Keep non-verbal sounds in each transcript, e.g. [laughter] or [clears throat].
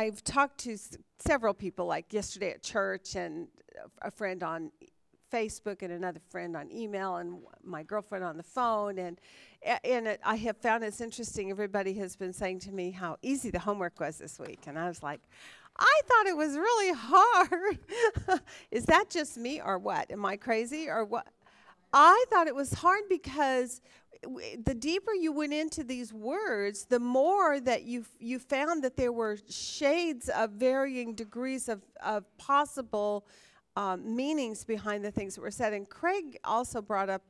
I've talked to s- several people, like yesterday at church, and a friend on Facebook, and another friend on email, and my girlfriend on the phone. And, and it, I have found it's interesting. Everybody has been saying to me how easy the homework was this week. And I was like, I thought it was really [laughs] hard. [laughs] Is that just me, or what? Am I crazy, or what? I thought it was hard because the deeper you went into these words, the more that you you found that there were shades of varying degrees of of possible um, meanings behind the things that were said. And Craig also brought up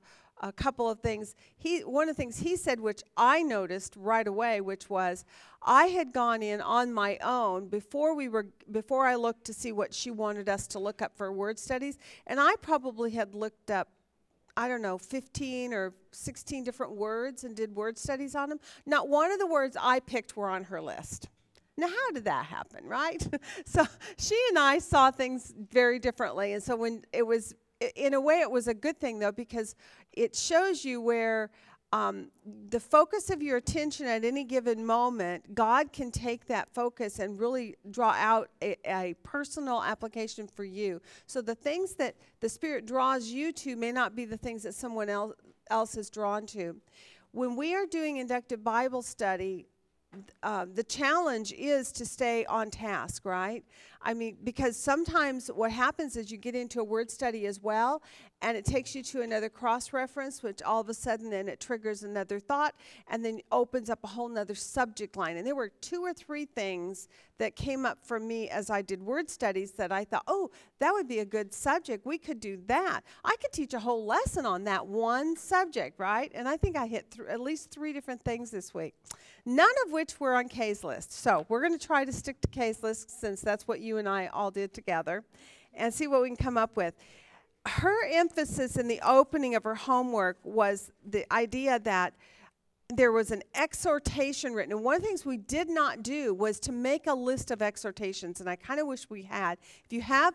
a couple of things. He one of the things he said, which I noticed right away, which was I had gone in on my own before we were before I looked to see what she wanted us to look up for word studies, and I probably had looked up I don't know, 15 or 16 different words and did word studies on them. Not one of the words I picked were on her list. Now, how did that happen, right? [laughs] so she and I saw things very differently. And so when it was, in a way, it was a good thing, though, because it shows you where um, the focus of your attention at any given moment, God can take that focus and really draw out a, a, personal application for you. So the things that the Spirit draws you to may not be the things that someone else, else is drawn to. When we are doing inductive Bible study, uh, the challenge is to stay on task, right? I mean, because sometimes what happens is you get into a word study as well, and it takes you to another cross reference, which all of a sudden then it triggers another thought and then opens up a whole nother subject line. And there were two or three things that came up for me as I did word studies that I thought, oh, that would be a good subject. We could do that. I could teach a whole lesson on that one subject, right? And I think I hit th- at least three different things this week, none of which were on Kay's list. So we're going to try to stick to Kay's list since that's what you and I all did together and see what we can come up with her emphasis in the opening of her homework was the idea that there was an exhortation written. And one of the things we did not do was to make a list of exhortations. And I kind of wish we had. If you have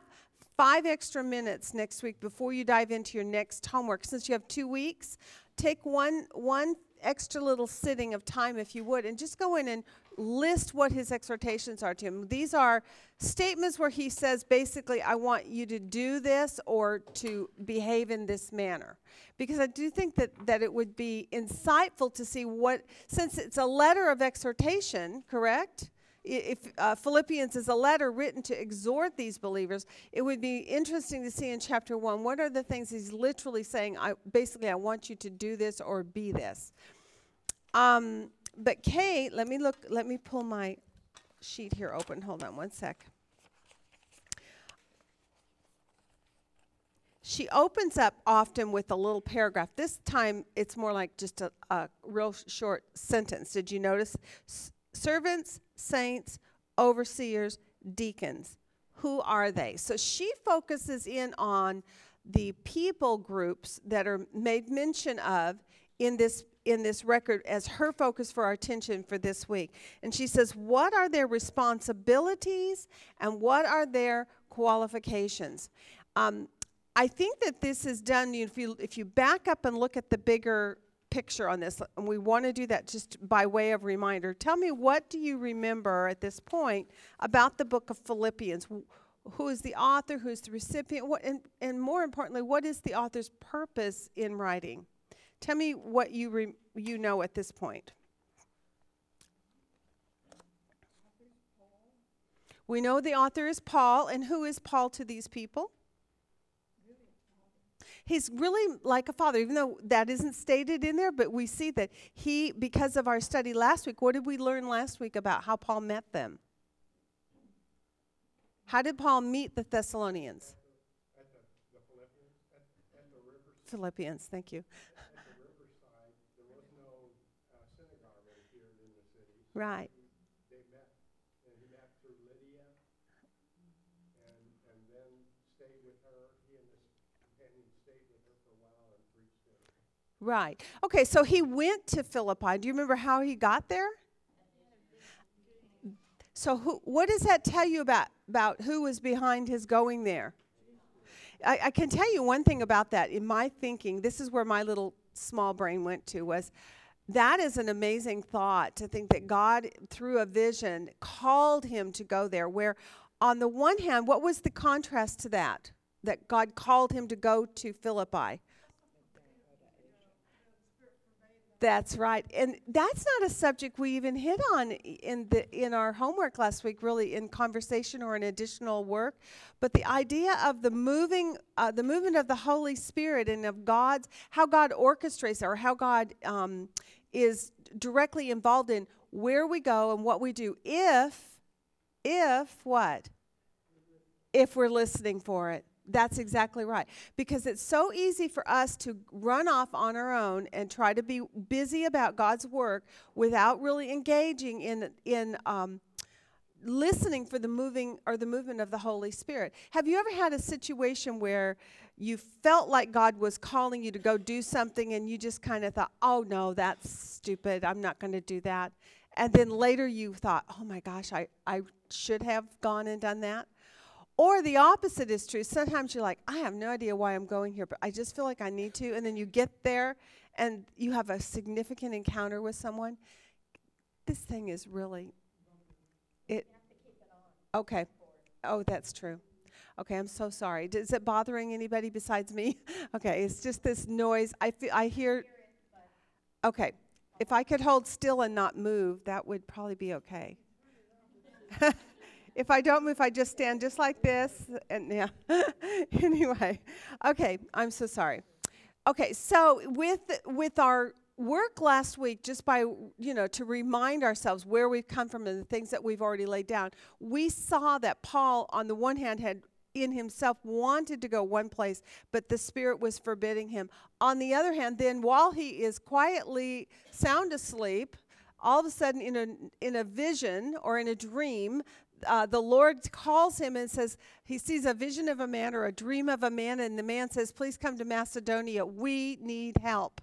five extra minutes next week before you dive into your next homework, since you have two weeks, take one, one extra little sitting of time, if you would, and just go in and list what his exhortations are to him. These are statements where he says, basically, I want you to do this or to behave in this manner. Because I do think that, that it would be insightful to see what, since it's a letter of exhortation, correct? If uh, Philippians is a letter written to exhort these believers, it would be interesting to see in chapter one what are the things he's literally saying. I basically I want you to do this or be this. Um, but Kate, let me look, let me pull my sheet here open. Hold on one sec. She opens up often with a little paragraph. This time it's more like just a, a real short sentence. Did you notice? S- servants, saints, overseers, deacons. Who are they? So she focuses in on the people groups that are made mention of in this in this record as her focus for our attention for this week. And she says, What are their responsibilities and what are their qualifications? Um, I think that this is done if you, if you back up and look at the bigger picture on this, and we want to do that just by way of reminder. Tell me, what do you remember at this point about the book of Philippians? Who is the author? Who is the recipient? What, and, and more importantly, what is the author's purpose in writing? Tell me what you, re- you know at this point. We know the author is Paul, and who is Paul to these people? He's really like a father, even though that isn't stated in there, but we see that he, because of our study last week, what did we learn last week about how Paul met them? How did Paul meet the Thessalonians? At the, the Philippians, at, at Philippians, thank you. at the riverside, there was no uh, synagogue right here in the city. so Right. They met, and he met through Lydia, and, and then stayed with her. He and his companion stayed with her for a while and preached to her. Right. Okay, so he went to Philippi. Do you remember how he got there? So who, what does that tell you about, about who was behind his going there? I, I can tell you one thing about that. In my thinking, this is where my little small brain went to was That is an amazing thought to think that God, through a vision, called him to go there. Where, on the one hand, what was the contrast to that? That God called him to go to Philippi. That's right. And that's not a subject we even hit on in the in our homework last week really in conversation or in additional work, but the idea of the moving uh, the movement of the Holy Spirit and of God's how God orchestrates or how God um, is directly involved in where we go and what we do if if what? If we're listening for it. That's exactly right. Because it's so easy for us to run off on our own and try to be busy about God's work without really engaging in in um, listening for the moving or the movement of the Holy Spirit. Have you ever had a situation where you felt like God was calling you to go do something and you just kind of thought, "Oh no, that's stupid. I'm not going to do that." And then later you thought, "Oh my gosh, I I should have gone and done that." Or the opposite is true. Sometimes you're like, I have no idea why I'm going here, but I just feel like I need to. And then you get there and you have a significant encounter with someone. This thing is really it Okay. Oh, that's true. Okay, I'm so sorry. Is it bothering anybody besides me? [laughs] okay, it's just this noise. I I hear Okay. If I could hold still and not move, that would probably be okay. [laughs] if I don't move, I just stand just like this. And yeah. [laughs] anyway, okay, I'm so sorry. Okay, so with with our work last week, just by you know to remind ourselves where we've come from and the things that we've already laid down, we saw that Paul, on the one hand, had in himself wanted to go one place, but the Spirit was forbidding him. On the other hand, then while he is quietly sound asleep, all of a sudden in a in a vision or in a dream uh, the Lord calls him and says, he sees a vision of a man or a dream of a man, and the man says, Please come to Macedonia. We need help.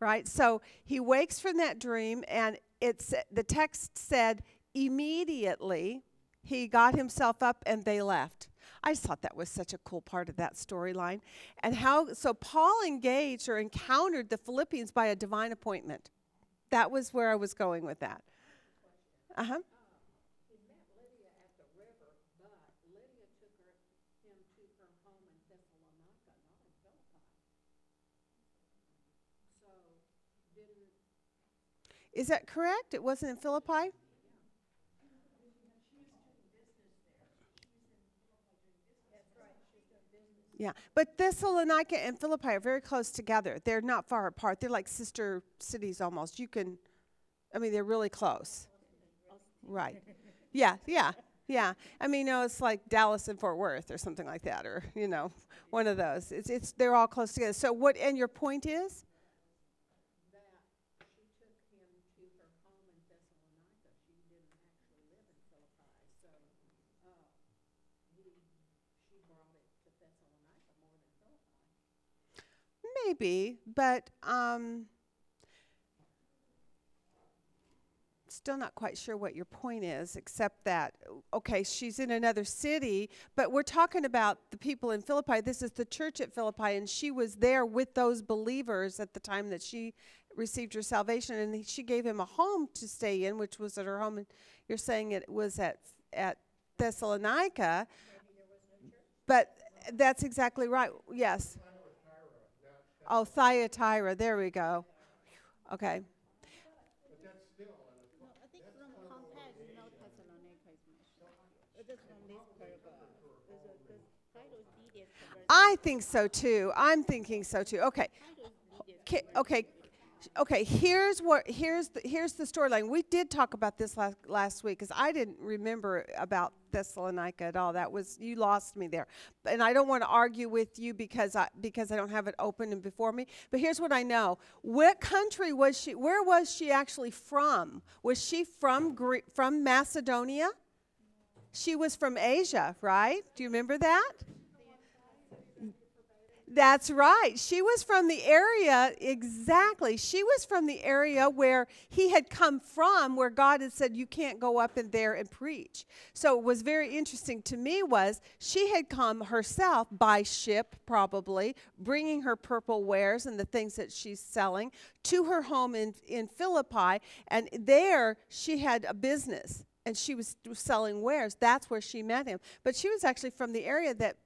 Right? So he wakes from that dream, and it's the text said, immediately he got himself up and they left. I just thought that was such a cool part of that storyline. And how, so Paul engaged or encountered the Philippians by a divine appointment. That was where I was going with that. Uh huh. Is that correct? It wasn't in Philippi? Yeah, but Thessalonica and Philippi are very close together. They're not far apart. They're like sister cities almost. You can, I mean, they're really close. Right. Yeah, yeah, yeah. I mean, you know, it's like Dallas and Fort Worth or something like that, or you know, one of those. It's it's they're all close together. So what? And your point is? Maybe, but um, still not quite sure what your point is, except that, okay, she's in another city, but we're talking about the people in Philippi. This is the church at Philippi, and she was there with those believers at the time that she received her salvation, and she gave him a home to stay in, which was at her home. And you're saying it was at, at Thessalonica, but that's exactly right. Yes. Oh, Thyatira. There we go. Okay. I think so too. I'm thinking so too. Okay. Okay. Okay here's what here's the here's the storyline. We did talk about this last last week because I didn't remember about Thessalonica at all. That was you lost me there, and I don't want to argue with you because I because I don't have it open and before me. But here's what I know: what country was she? Where was she actually from? Was she from Gre- from Macedonia? She was from Asia, right? Do you remember that? That's right. She was from the area, exactly. She was from the area where he had come from, where God had said, You can't go up in there and preach. So it was very interesting to me was she had come herself by ship, probably, bringing her purple wares and the things that she's selling to her home in, in Philippi. And there she had a business and she was selling wares. That's where she met him. But she was actually from the area that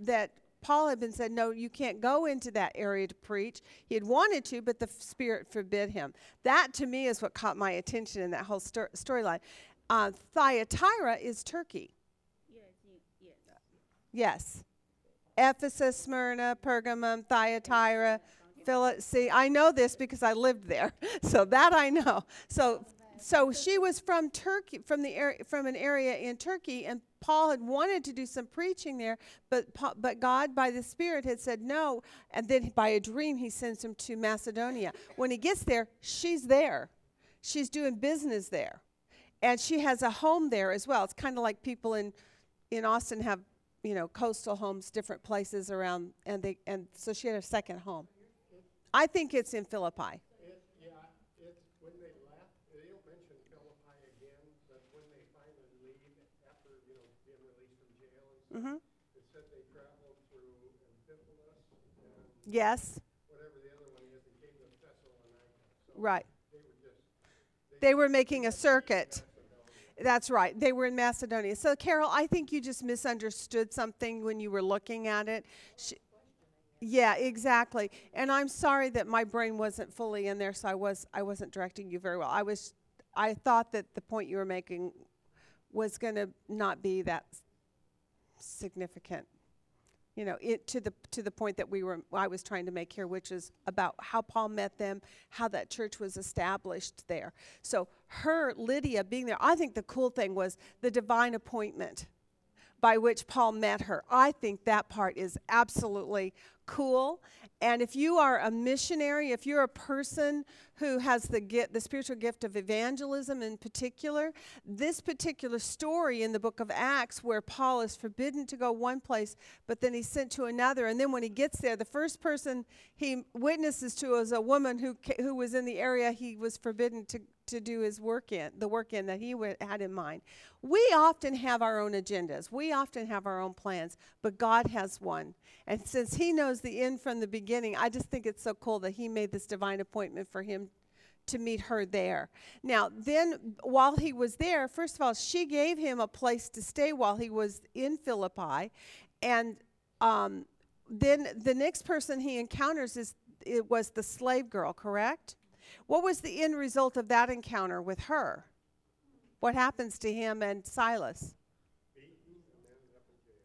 that Paul had been said, no, you can't go into that area to preach. He had wanted to, but the Spirit forbid him. That to me is what caught my attention in that whole stor- storyline. Uh, Thyatira is Turkey. Yes, yes. Yes. Ephesus, Smyrna, Pergamum, Thyatira, Philip. See, I know this because I lived there, [laughs] so that I know. So, so she was from Turkey, from the area, from an area in Turkey, and Paul had wanted to do some preaching there, but but God, by the Spirit, had said no, and then by a dream, He sends him to Macedonia. When he gets there, she's there, she's doing business there, and she has a home there as well. It's kind of like people in in Austin have you know coastal homes, different places around, and they and so she had a second home. I think it's in Philippi. It, yeah, it's, when they left, they don't mention Philippi again, but when they finally leave, after, you know, being released from jail and stuff, Mhm. it said they traveled through Amphipolis and Yes, whatever the other one is, and came to Thessalonica. So right. they were just, They were making a circuit. That's right. They were in Macedonia. So, Carol, I think you just misunderstood something when you were looking at it. Yeah, exactly. And I'm sorry that my brain wasn't fully in there, so I was I wasn't directing you very well. I was I thought that the point you were making was going to not be that s- significant. You know, it to the to the point that we were I was trying to make here, which is about how Paul met them, how that church was established there. So her Lydia being there, I think the cool thing was the divine appointment by which Paul met her. I think that part is absolutely cool. And if you are a missionary, if you're a person who has the the spiritual gift of evangelism in particular, this particular story in the book of Acts where Paul is forbidden to go one place, but then he's sent to another, and then when he gets there, the first person he witnesses to is a woman who who was in the area he was forbidden to to do his work in, the work in that he w- had in mind. We often have our own agendas. We often have our own plans, but God has one. And since he knows the end from the beginning, I just think it's so cool that he made this divine appointment for him to meet her there. Now, then while he was there, first of all, she gave him a place to stay while he was in Philippi. And um, then the next person he encounters is it was the slave girl, correct? What was the end result of that encounter with her? What happens to him and Silas?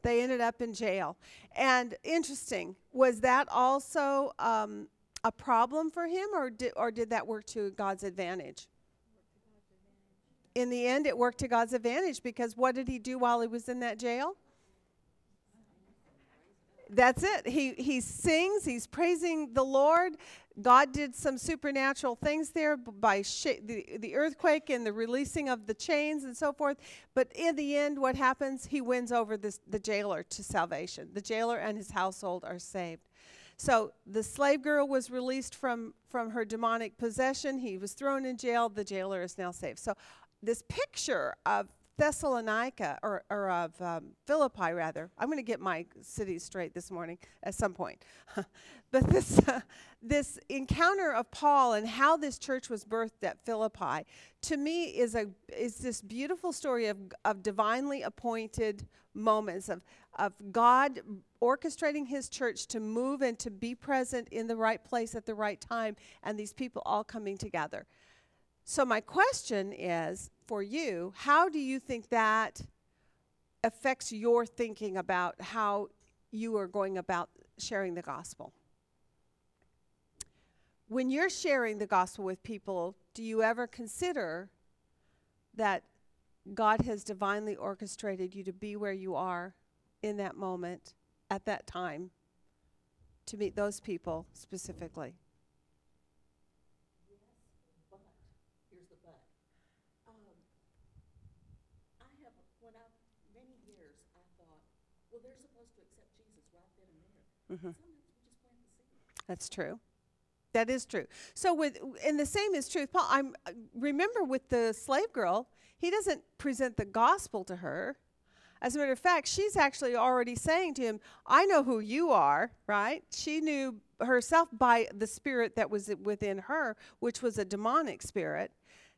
They ended up in jail. And interesting, was that also um, a problem for him, or did, or did that work to God's advantage? In the end, it worked to God's advantage because what did he do while he was in that jail? That's it. He he sings. He's praising the Lord. God did some supernatural things there by sh- the the earthquake and the releasing of the chains and so forth. But in the end, what happens? He wins over this, the jailer to salvation. The jailer and his household are saved. So the slave girl was released from from her demonic possession. He was thrown in jail. The jailer is now saved. So this picture of Thessalonica or, or of um, Philippi, rather. I'm going to get my cities straight this morning at some point. [laughs] but this, [laughs] this encounter of Paul and how this church was birthed at Philippi, to me, is, a, is this beautiful story of, of divinely appointed moments of, of God orchestrating his church to move and to be present in the right place at the right time, and these people all coming together. So, my question is for you how do you think that affects your thinking about how you are going about sharing the gospel? When you're sharing the gospel with people, do you ever consider that God has divinely orchestrated you to be where you are in that moment, at that time, to meet those people specifically? But, here's the but. Um, I have, when I, many years, I thought, well, they're supposed to accept Jesus right then and there. Mhm. Sometimes we That's true. That is true. So with and the same is true Paul. I'm uh, remember with the slave girl, he doesn't present the gospel to her. As a matter of fact, she's actually already saying to him, "I know who you are." Right? She knew herself by the spirit that was within her, which was a demonic spirit.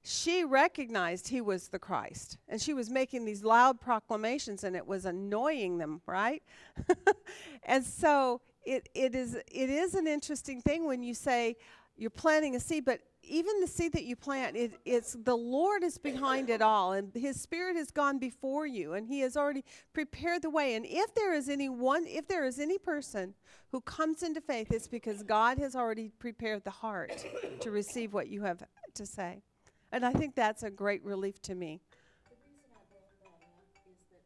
She recognized he was the Christ, and she was making these loud proclamations, and it was annoying them. Right? [laughs] and so it, it is it is an interesting thing when you say you're planting a seed, but even the seed that you plant, it, it's the Lord is behind it all, and His Spirit has gone before you, and He has already prepared the way. And if there is any one, if there is any person who comes into faith, it's because God has already prepared the heart to receive what you have to say. And I think that's a great relief to me. The reason I brought that up is that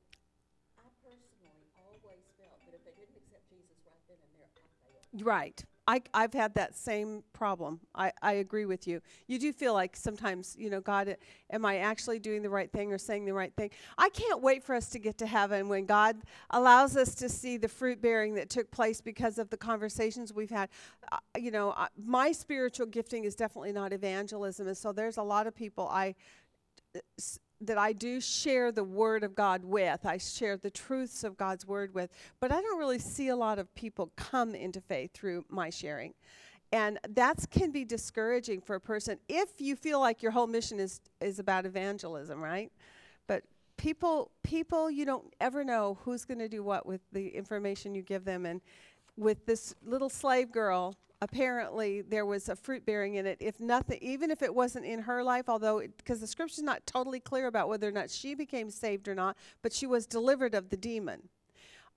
I personally always felt that if they didn't accept Jesus right then and there, I failed. Right. I, I've had that same problem. I, I agree with you. You do feel like sometimes, you know, God, uh, am I actually doing the right thing or saying the right thing? I can't wait for us to get to heaven when God allows us to see the fruit bearing that took place because of the conversations we've had. Uh, you know, uh, my spiritual gifting is definitely not evangelism. And so there's a lot of people I s- that I do share the word of God with. I share the truths of God's word with, but I don't really see a lot of people come into faith through my sharing. And that can be discouraging for a person if you feel like your whole mission is is about evangelism, right? But people people you don't ever know who's going to do what with the information you give them and with this little slave girl apparently there was a fruit bearing in it. If nothing even if it wasn't in her life although because the scripture's not totally clear about whether or not she became saved or not but she was delivered of the demon.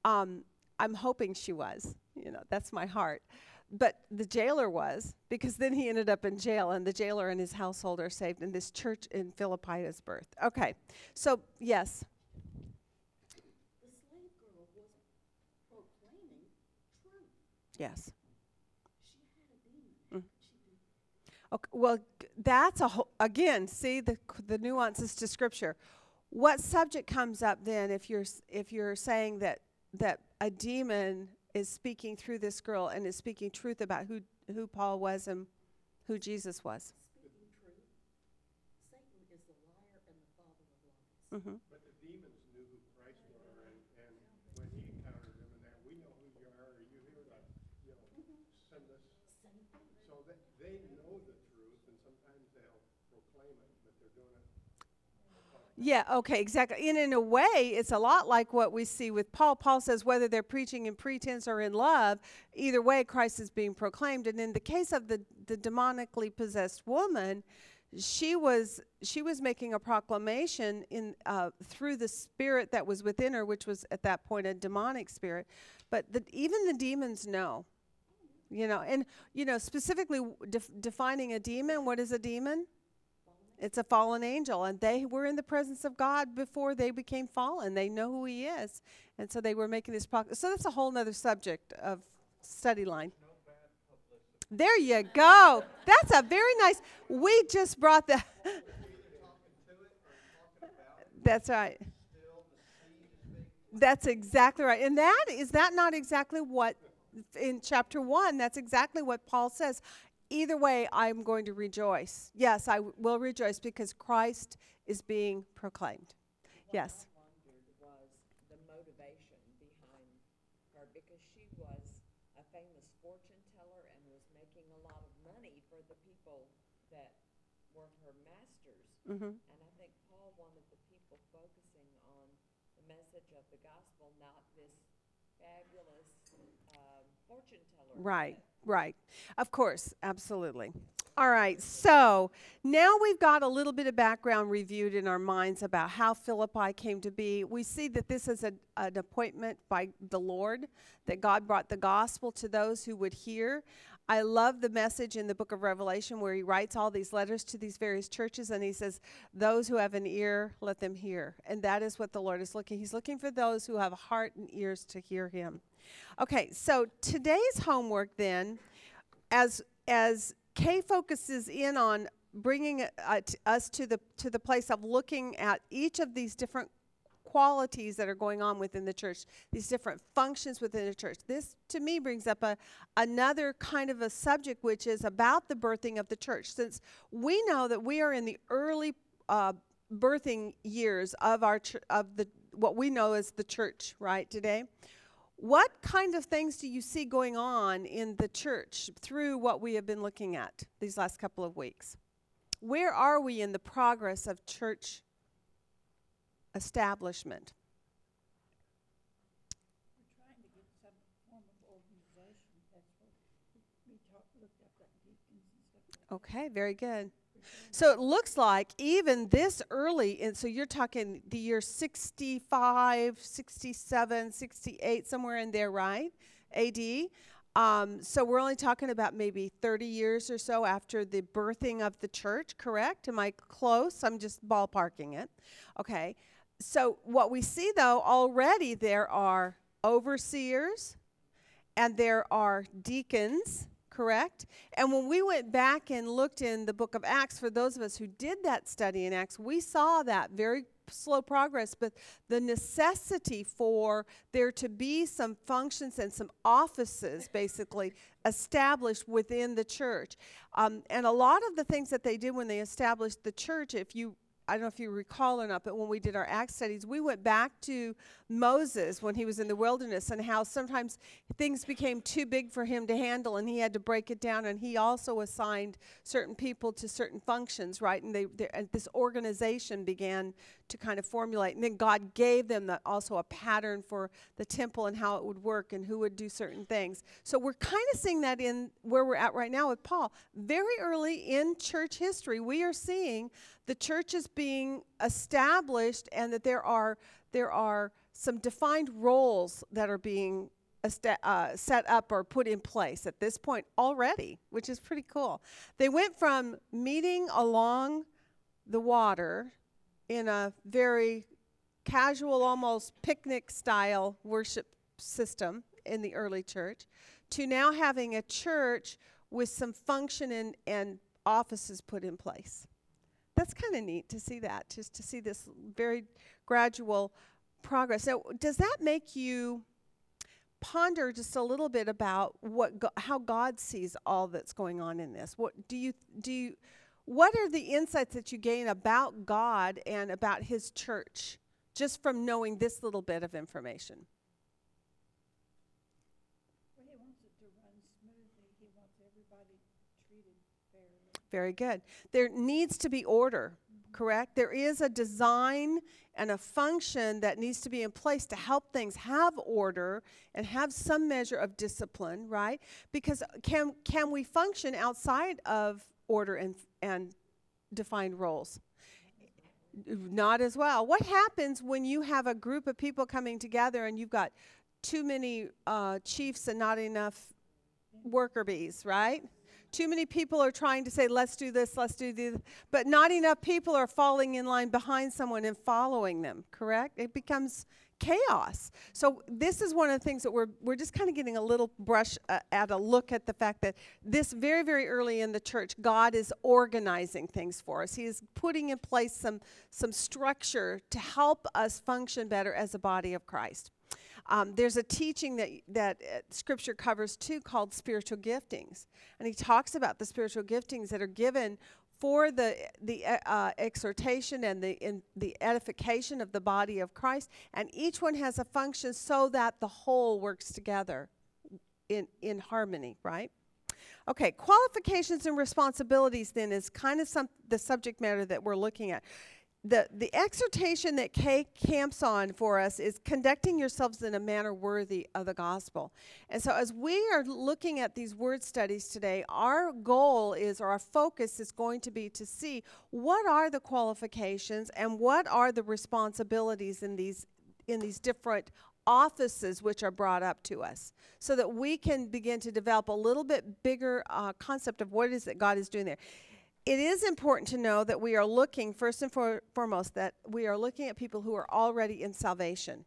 Um, i'm hoping she was you know that's my heart. But the jailer was because then he ended up in jail and the jailer and his household are saved and this church in philippi is birthed okay so yes. The slave girl was proclaiming truth. yes She had a demon. She did. Okay, well, that's a whole, again, see the the nuances to scripture. What subject comes up then if you're if you're saying that that a demon is speaking through this girl and is speaking truth about who who Paul was and who Jesus was? Speaking truth. Satan is the liar and the father of lies. hmm But the demons knew who Christ were, and, and when he encountered them and that, we know who you are, are you here to, you know, send us? Same thing. So that, they know the truth, and sometimes they'll proclaim it, but they're doing it. Yeah, okay, exactly. And in a way, it's a lot like what we see with Paul. Paul says whether they're preaching in pretense or in love, either way, Christ is being proclaimed. And in the case of the, the demonically possessed woman, she was she was making a proclamation in uh, through the spirit that was within her, which was at that point a demonic spirit. But the, even the demons know, you know, and you know specifically def- defining a demon. What is a demon? It's a fallen angel, and they were in the presence of God before they became fallen. They know who He is, and so they were making this proclamation. So that's a whole other subject of study line. There you go. That's a very nice. We just brought that. That's right. That's exactly right. And that is that not exactly what in chapter 1 that's exactly what Paul says. Either way I'm going to rejoice. Yes, I w- will rejoice because Christ is being proclaimed. Yes. I wondered was the motivation behind her because she was a famous fortune teller and was making a lot of money for the people that were her masters. Mhm. And I think Paul wanted the people focusing on the message of the gospel, not this fabulous um, fortune teller. Right, right. Of course, absolutely. All right, so now we've got a little bit of background reviewed in our minds about how Philippi came to be. We see that this is a, an appointment by the Lord, that God brought the gospel to those who would hear. I love the message in the book of Revelation where he writes all these letters to these various churches and he says, Those who have an ear, let them hear. And that is what the Lord is looking. He's looking for those who have heart and ears to hear him. Okay, so today's homework then, as as Kay focuses in on bringing uh, t- us to the to the place of looking at each of these different qualities that are going on within the church, these different functions within the church. This, to me, brings up a, another kind of a subject, which is about the birthing of the church. Since we know that we are in the early uh, birthing years of our ch- of the what we know as the church, right today. What kind of things do you see going on in the church through what we have been looking at these last couple of weeks? Where are we in the progress of church establishment? Okay, very good. So it looks like even this early, and so you're talking the year 65, 67, 68, somewhere in there, right? AD. Um, so we're only talking about maybe 30 years or so after the birthing of the church, correct? Am I close? I'm just ballparking it. Okay. So what we see though, already there are overseers and there are deacons, correct? And when we went back and looked in the book of Acts, for those of us who did that study in Acts, we saw that very slow progress, but the necessity for there to be some functions and some offices basically established within the church. Um, and a lot of the things that they did when they established the church, if you I don't know if you recall or not, but when we did our Acts studies, we went back to Moses when he was in the wilderness and how sometimes things became too big for him to handle and he had to break it down. And he also assigned certain people to certain functions, right? And they, they and this organization began to kind of formulate. And then God gave them the, also a pattern for the temple and how it would work and who would do certain things. So we're kind of seeing that in where we're at right now with Paul. Very early in church history, we are seeing the church is being established and that there are there are some defined roles that are being uh, set up or put in place at this point already, which is pretty cool. They went from meeting along the water in a very casual, almost picnic style worship system in the early church to now having a church with some function and, and offices put in place. That's kind of neat to see that, just to see this very gradual progress. Now, does that make you ponder just a little bit about what go- how God sees all that's going on in this? What do you do? You, what are the insights that you gain about God and about His church just from knowing this little bit of information? Well, he wants it to run smoothly, he wants everybody treated fairly. Very good. There needs to be order, correct? There is a design and a function that needs to be in place to help things have order and have some measure of discipline, right? Because can can we function outside of order and and defined roles? Not as well. What happens when you have a group of people coming together and you've got too many uh, chiefs and not enough worker bees, right? Too many people are trying to say, let's do this, let's do this, but not enough people are falling in line behind someone and following them, correct? It becomes chaos. So this is one of the things that we're we're just kind of getting a little brush uh, at a look at the fact that this very very early in the church God is organizing things for us. He is putting in place some some structure to help us function better as a body of Christ. Um, there's a teaching that that uh, Scripture covers too called spiritual giftings, and he talks about the spiritual giftings that are given for the the uh, uh, exhortation and the in the edification of the body of Christ, and each one has a function so that the whole works together in in harmony, right? Okay, qualifications and responsibilities then is kind of some the subject matter that we're looking at the, the exhortation that Kay camps on for us is conducting yourselves in a manner worthy of the gospel. And so, as we are looking at these word studies today, our goal is, or our focus is going to be to see what are the qualifications and what are the responsibilities in these, in these different offices which are brought up to us so that we can begin to develop a little bit bigger uh, concept of what it is that God is doing there it is important to know that we are looking, first and for, foremost, that we are looking at people who are already in salvation.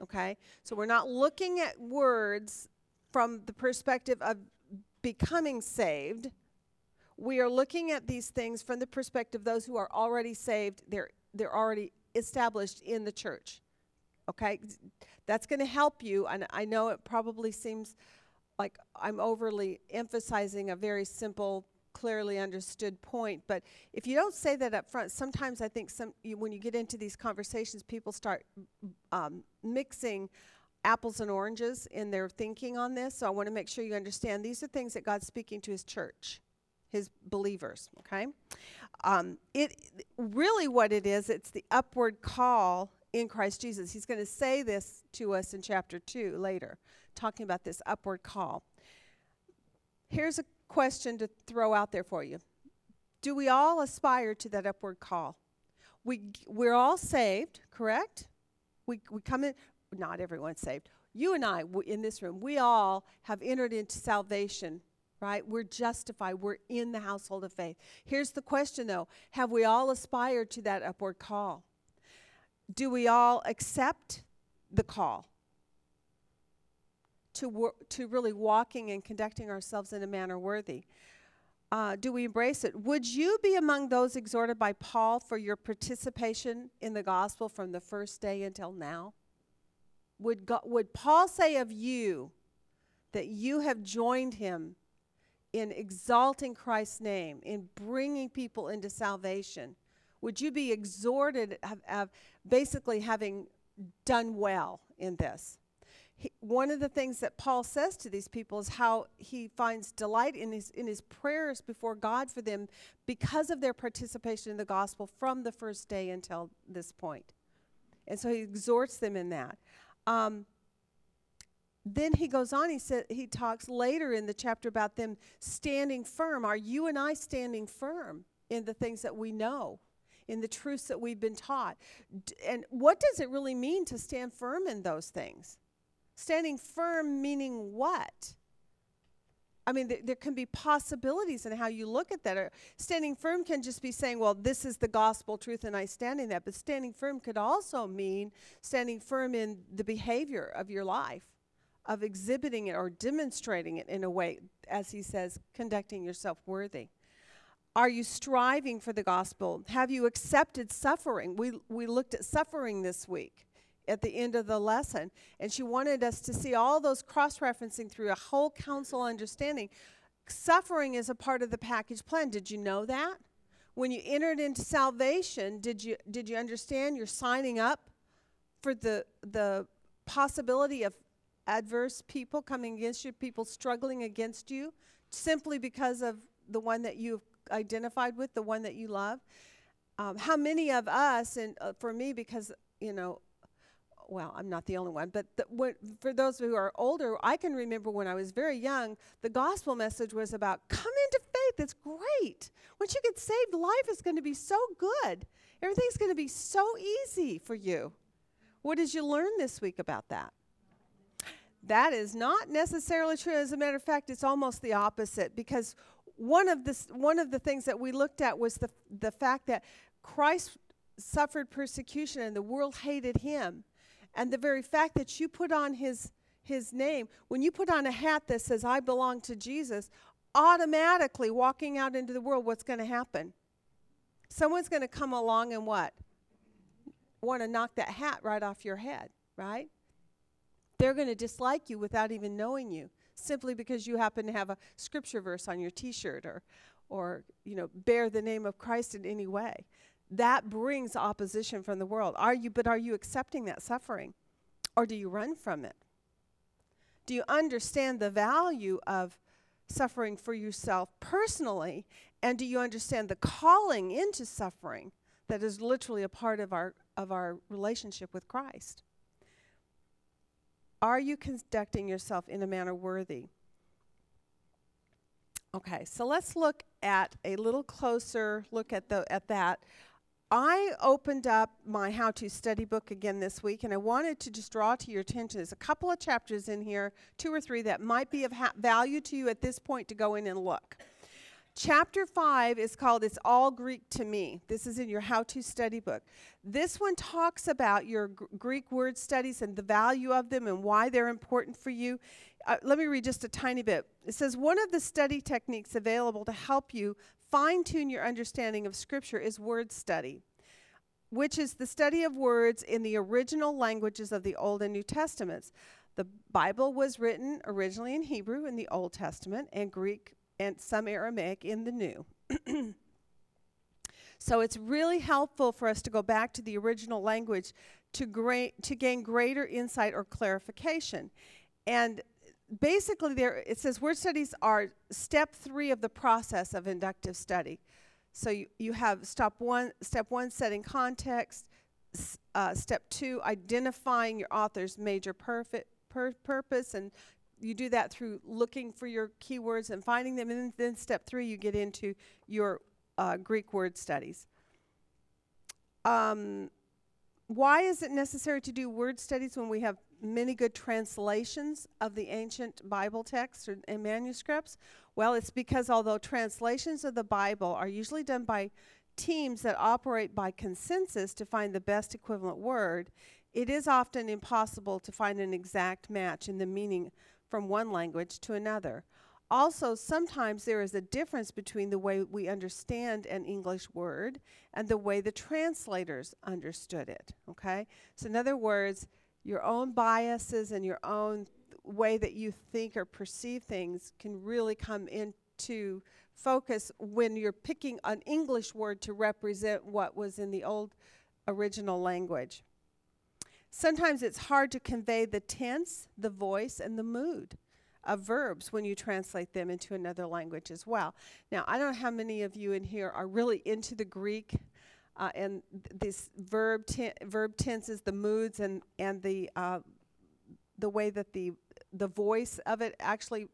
Okay? So we're not looking at words from the perspective of becoming saved. We are looking at these things from the perspective of those who are already saved, they're, they're already established in the church. Okay? That's going to help you. And I know it probably seems like I'm overly emphasizing a very simple, clearly understood point. But if you don't say that up front, sometimes I think some you, when you get into these conversations, people start um, mixing apples and oranges in their thinking on this. So I want to make sure you understand these are things that God's speaking to His church, His believers. Okay, um, it really what it is. It's the upward call in Christ Jesus. He's going to say this to us in chapter two later, talking about this upward call. Here's a question to throw out there for you: Do we all aspire to that upward call? We we're all saved, correct? We we come in not everyone's saved. You and I in this room, we all have entered into salvation, right? We're justified. We're in the household of faith. Here's the question though Have we all aspired to that upward call? Do we all accept the call to, wor- to really walking and conducting ourselves in a manner worthy? Uh, do we embrace it? Would you be among those exhorted by Paul for your participation in the gospel from the first day until now? Would, God, would Paul say of you that you have joined him in exalting Christ's name, in bringing people into salvation? Would you be exhorted of, of basically having done well in this? He, one of the things that Paul says to these people is how he finds delight in his, in his prayers before God for them because of their participation in the gospel from the first day until this point. And so he exhorts them in that. Um, then he goes on he said he talks later in the chapter about them standing firm are you and i standing firm in the things that we know in the truths that we've been taught D- and what does it really mean to stand firm in those things standing firm meaning what I mean, th- there can be possibilities in how you look at that. Or standing firm can just be saying, well, this is the gospel truth and I stand in that. But standing firm could also mean standing firm in the behavior of your life, of exhibiting it or demonstrating it in a way, as he says, conducting yourself worthy. Are you striving for the gospel? Have you accepted suffering? We, we looked at suffering this week at the end of the lesson. And she wanted us to see all those cross referencing through a whole counsel understanding. Suffering is a part of the package plan. Did you know that? When you entered into salvation, did you did you understand you're signing up for the the possibility of adverse people coming against you, people struggling against you simply because of the one that you've identified with, the one that you love? Um, how many of us, and uh, for me, because you know, well, I'm not the only one, but the, for those who are older, I can remember when I was very young, the gospel message was about come into faith. It's great. Once you get saved, life is going to be so good. Everything's going to be so easy for you. What did you learn this week about that? That is not necessarily true. As a matter of fact, it's almost the opposite because one of the one of the things that we looked at was the the fact that Christ suffered persecution and the world hated him. And the very fact that you put on his his name, when you put on a hat that says I belong to Jesus, automatically walking out into the world, what's going to happen? Someone's going to come along and what? Want to knock that hat right off your head, right? They're going to dislike you without even knowing you, simply because you happen to have a scripture verse on your T-shirt or, or you know, bear the name of Christ in any way. That brings opposition from the world. Are you? But are you accepting that suffering, or do you run from it? Do you understand the value of suffering for yourself personally, and do you understand the calling into suffering that is literally a part of our of our relationship with Christ? Are you conducting yourself in a manner worthy? Okay, so let's look at a little closer look at the at that. I opened up my how to study book again this week, and I wanted to just draw to your attention. There's a couple of chapters in here, two or three, that might be of ha- value to you at this point to go in and look. Chapter 5 is called It's All Greek to Me. This is in your how to study book. This one talks about your g- Greek word studies and the value of them and why they're important for you. Uh, let me read just a tiny bit. It says, One of the study techniques available to help you fine tune your understanding of Scripture is word study. which is the study of words in the original languages of the Old and New Testaments. The Bible was written originally in Hebrew in the Old Testament and Greek and some Aramaic in the New. [clears throat] so it's really helpful for us to go back to the original language to, gra- to gain greater insight or clarification. And basically there it says word studies are step 3 of the process of inductive study. So you, you have step 1 step 1 setting context, s- uh, step 2 identifying your author's major perfect pur- purpose and you do that through looking for your keywords and finding them and then, then step 3 you get into your uh, Greek word studies. Um, why is it necessary to do word studies when we have many good translations of the ancient Bible texts or, and manuscripts? Well, it's because although translations of the Bible are usually done by teams that operate by consensus to find the best equivalent word, it is often impossible to find an exact match in the meaning from one language to another. Also, sometimes there is a difference between the way we understand an English word and the way the translators understood it. Okay? So, in other words, your own biases and your own way that you think or perceive things can really come into focus when you're picking an English word to represent what was in the old original language. Sometimes it's hard to convey the tense, the voice, and the mood of verbs when you translate them into another language as well. Now, I don't know how many of you in here are really into the Greek uh, and th- this verb ten- verb tenses, the moods, and and the uh, the way that the the voice of it actually,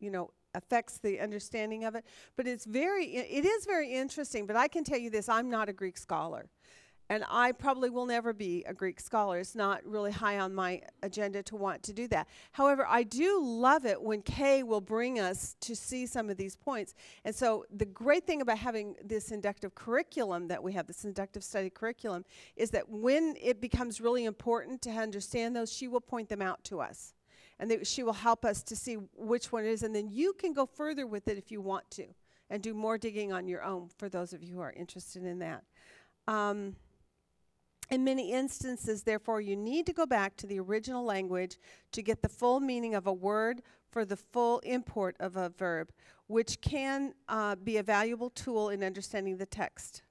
you know, affects the understanding of it. But it's very it is very interesting. But I can tell you this: I'm not a Greek scholar. And I probably will never be a Greek scholar. It's not really high on my agenda to want to do that. However, I do love it when Kay will bring us to see some of these points. And so, the great thing about having this inductive curriculum that we have, this inductive study curriculum, is that when it becomes really important to understand those, she will point them out to us. And that she will help us to see which one it is. And then you can go further with it if you want to and do more digging on your own for those of you who are interested in that. Um, in many instances, therefore, you need to go back to the original language to get the full meaning of a word for the full import of a verb, which can uh, be a valuable tool in understanding the text,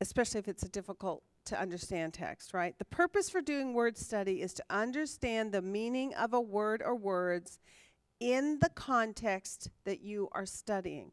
especially if it's a difficult to understand text, right? The purpose for doing word study is to understand the meaning of a word or words in the context that you are studying.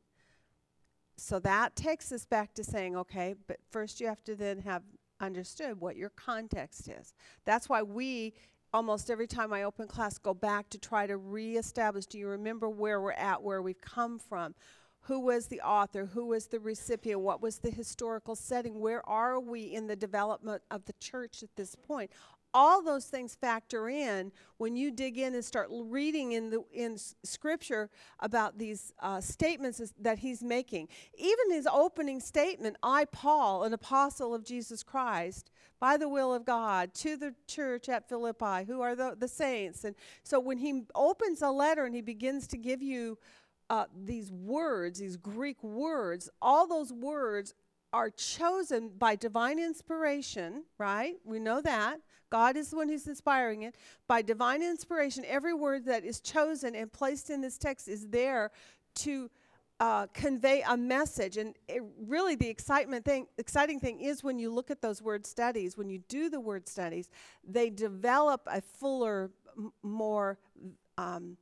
So that takes us back to saying, okay, but first you have to then have understood what your context is. That's why we almost every time I open class go back to try to reestablish do you remember where we're at, where we've come from? Who was the author? Who was the recipient? What was the historical setting? Where are we in the development of the church at this point? All those things factor in when you dig in and start reading in the in Scripture about these uh, statements that he's making. Even his opening statement, "I, Paul, an apostle of Jesus Christ, by the will of God, to the church at Philippi, who are the, the saints." And so when he opens a letter and he begins to give you uh, these words, these Greek words, all those words are chosen by divine inspiration, right? We know that. God is the one who's inspiring it. By divine inspiration, every word that is chosen and placed in this text is there to uh, convey a message. And it, really, the excitement thing, exciting thing is when you look at those word studies, when you do the word studies, they develop a fuller, m- more um,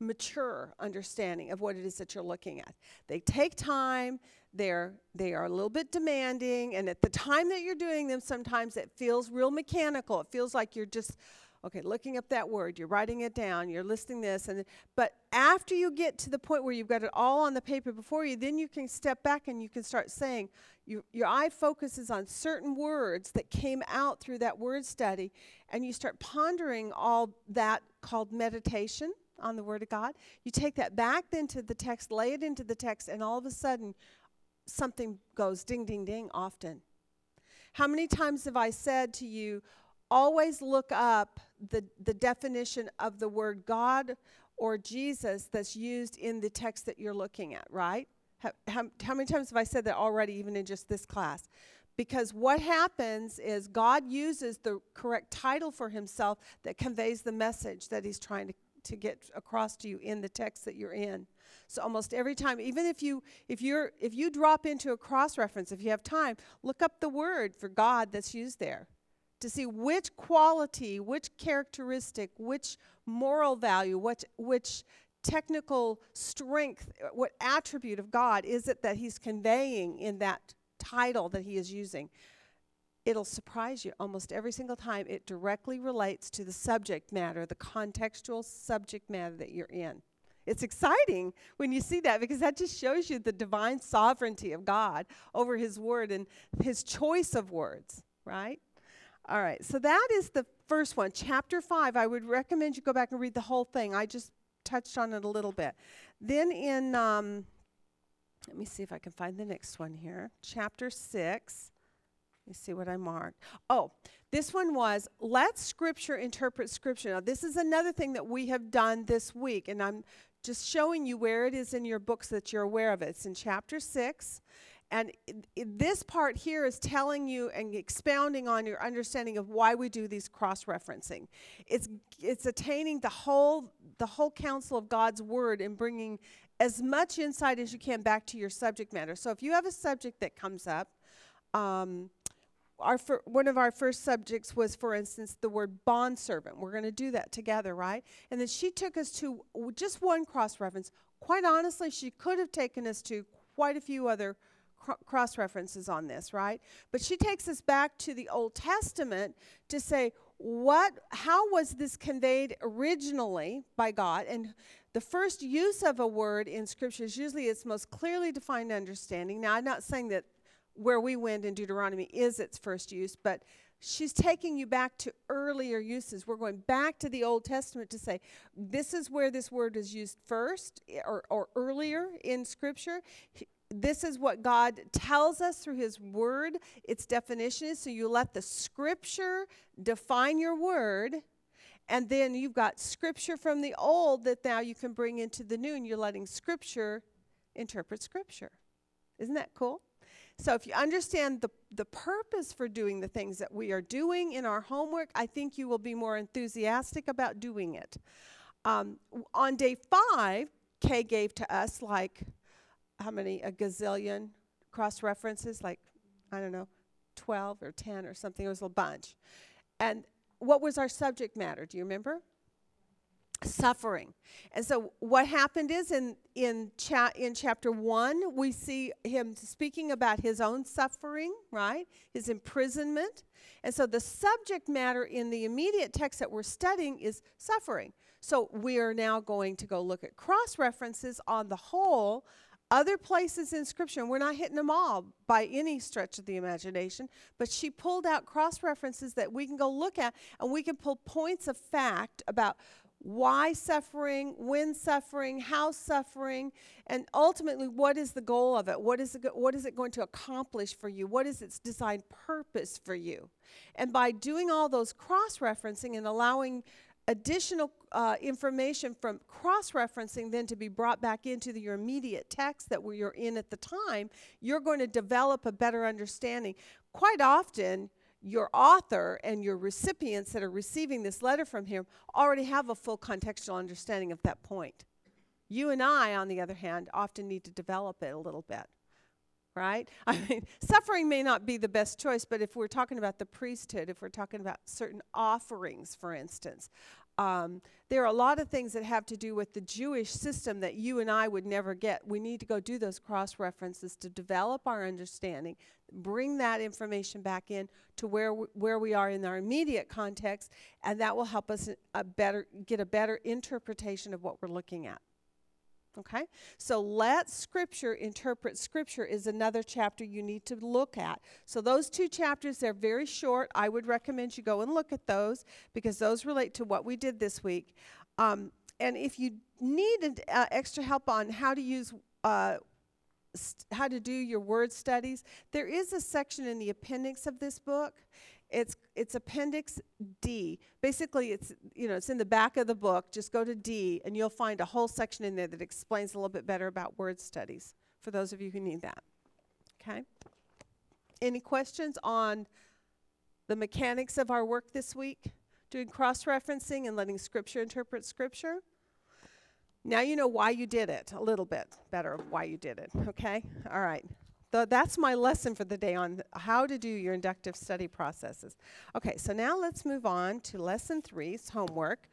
mature understanding of what it is that you're looking at. They take time, they're they are a little bit demanding, and at the time that you're doing them, sometimes it feels real mechanical. It feels like you're just okay, looking up that word, you're writing it down, you're listing this and but after you get to the point where you've got it all on the paper before you, then you can step back and you can start saying you, your eye focuses on certain words that came out through that word study, and you start pondering all that called meditation on the Word of God. You take that back then to the text, lay it into the text, and all of a sudden something goes ding, ding, ding often. How many times have I said to you, always look up the, the definition of the word God or Jesus that's used in the text that you're looking at, right? How, how, how many times have I said that already, even in just this class? Because what happens is God uses the correct title for himself that conveys the message that he's trying to, to get across to you in the text that you're in. So almost every time, even if you if you're if you drop into a cross reference, if you have time, look up the word for God that's used there to see which quality, which characteristic, which moral value, what which technical strength, uh, what attribute of God is it that he's conveying in that title that he is using. It'll surprise you almost every single time. It directly relates to the subject matter, the contextual subject matter that you're in. It's exciting when you see that because that just shows you the divine sovereignty of God over his word and his choice of words, right? All right, so that is the first one. Chapter 5, I would recommend you go back and read the whole thing. I just touched on it a little bit. Then in, um, let me see if I can find the next one here. Chapter 6. Let me see what I marked. Oh, this one was let Scripture interpret Scripture. Now, this is another thing that we have done this week, and I'm just showing you where it is in your books that you're aware of it. It's in chapter 6. And this part here is telling you and expounding on your understanding of why we do these cross-referencing. It's it's attaining the whole the whole counsel of God's word and bringing as much insight as you can back to your subject matter. So if you have a subject that comes up, um, our fir- one of our first subjects was, for instance, the word bondservant. We're going to do that together, right? And then she took us to just one cross reference. Quite honestly, she could have taken us to quite a few other cro- cross references on this, right? But she takes us back to the Old Testament to say what, how was this conveyed originally by God? And the first use of a word in Scripture is usually its most clearly defined understanding. Now, I'm not saying that where we went in Deuteronomy is its first use, but she's taking you back to earlier uses. We're going back to the Old Testament to say this is where this word is used first eh, or, or earlier in Scripture. This is what God tells us through His Word, its definition is. So you let the Scripture define your word. And then you've got scripture from the old that now you can bring into the new, and you're letting scripture interpret scripture. Isn't that cool? So if you understand the, the purpose for doing the things that we are doing in our homework, I think you will be more enthusiastic about doing it. Um, on day five, Kay gave to us like how many? A gazillion cross references, like, I don't know, 12 or 10 or something. It was a bunch. And what was our subject matter? Do you remember? Suffering. And so what happened is in in cha- in chapter 1 we see him speaking about his own suffering, right? His imprisonment. And so the subject matter in the immediate text that we're studying is suffering. So we are now going to go look at cross references on the whole other places in scripture we're not hitting them all by any stretch of the imagination but she pulled out cross references that we can go look at and we can pull points of fact about why suffering, when suffering, how suffering, and ultimately what is the goal of it? What is, it, what is it going to accomplish for you? What is its designed purpose for you? And by doing all those cross referencing and allowing additional uh, information from cross referencing then to be brought back into the, your immediate text that are in at the time, you're going to develop a better understanding. Quite often, your author and your recipients that are receiving this letter from him already have a full contextual understanding of that point. You and I, on the other hand, often need to develop it a little bit. Right? [laughs] I mean, suffering may not be the best choice, but if we're talking about the priesthood, if we're talking about certain offerings, for instance, um, there are a lot of things that have to do with the Jewish system that you and I would never get. We need to go do those cross references to develop our understanding, bring that information back in to where w- where we are in our immediate context, and that will help us a better get a better interpretation of what we're looking at. Okay? So let scripture interpret scripture is another chapter you need to look at. So those two chapters they're very short. I would recommend you go and look at those because those relate to what we did this week. Um, and if you need uh, extra help on how to use uh, how to do your word studies, there is a section in the appendix of this book. It's it's appendix D. Basically, it's you know it's in the back of the book. Just go to D, and you'll find a whole section in there that explains a little bit better about word studies for those of you who need that. Okay. Any questions on the mechanics of our work this week? Doing cross referencing and letting Scripture interpret Scripture? Now you know why you did it, a little bit better of why you did it, okay? All right. Th- that's my lesson for the day on how to do your inductive study processes. Okay, so now let's move on to lesson three's homework.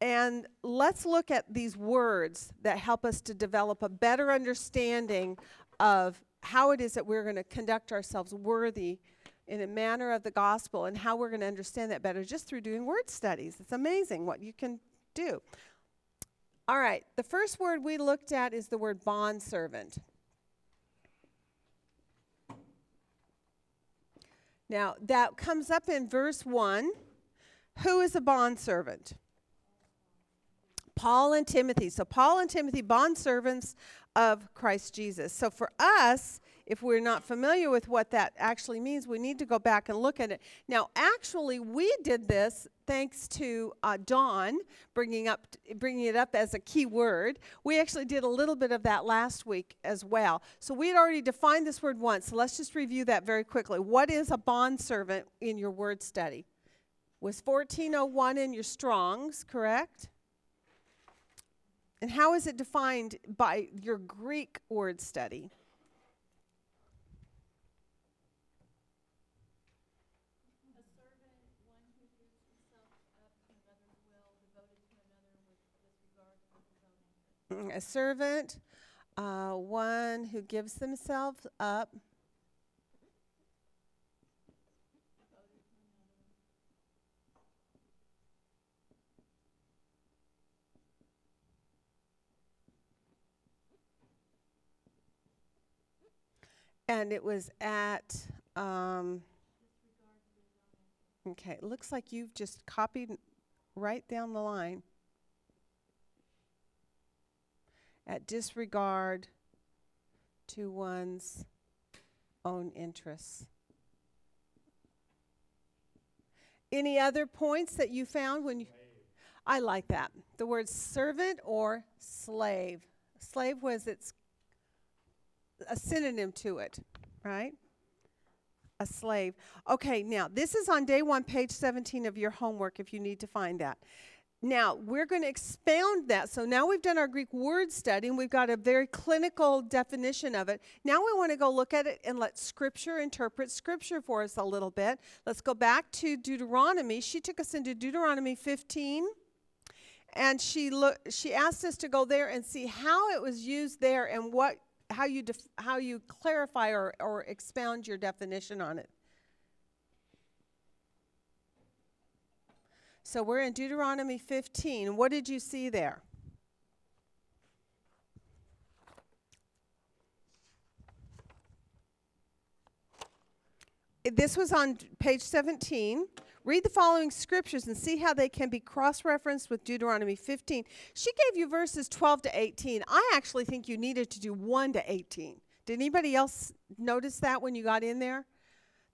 And let's look at these words that help us to develop a better understanding of how it is that we're going to conduct ourselves worthy in a manner of the gospel and how we're going to understand that better just through doing word studies. It's amazing what you can do. All right, the first word we looked at is the word bondservant. Now, that comes up in verse 1. Who is a bondservant? Paul and Timothy. So, Paul and Timothy, bondservants of Christ Jesus. So, for us, if we're not familiar with what that actually means, we need to go back and look at it. Now, actually, we did this thanks to uh, Dawn bringing up bringing it up as a key word. We actually did a little bit of that last week as well. So we had already defined this word once. So let's just review that very quickly. What is a bondservant in your word study? Was 1401 in your Strongs, correct? And how is it defined by your Greek word study? A servant, one who gives himself up to another's will, devoted to another with disregard for his own interests. Mm, [clears throat] A servant, uh, one who gives themselves up. And it was at, um, okay, it looks like you've just copied right down the line. At disregard to one's own interests. Any other points that you found when you? I like that. The word servant or slave. Slave was its a synonym to it, right? A slave. Okay, now this is on day one, page 17 of your homework if you need to find that. Now, we're going to expound that. So now we've done our Greek word study and we've got a very clinical definition of it. Now we want to go look at it and let Scripture interpret Scripture for us a little bit. Let's go back to Deuteronomy. She took us into Deuteronomy 15 and she look she asked us to go there and see how it was used there and what how you def- how you clarify or, or expound your definition on it. So we're in Deuteronomy 15. What did you see there? This was on page 17. Read the following scriptures and see how they can be cross referenced with Deuteronomy 15. She gave you verses 12 to 18. I actually think you needed to do 1 to 18. Did anybody else notice that when you got in there?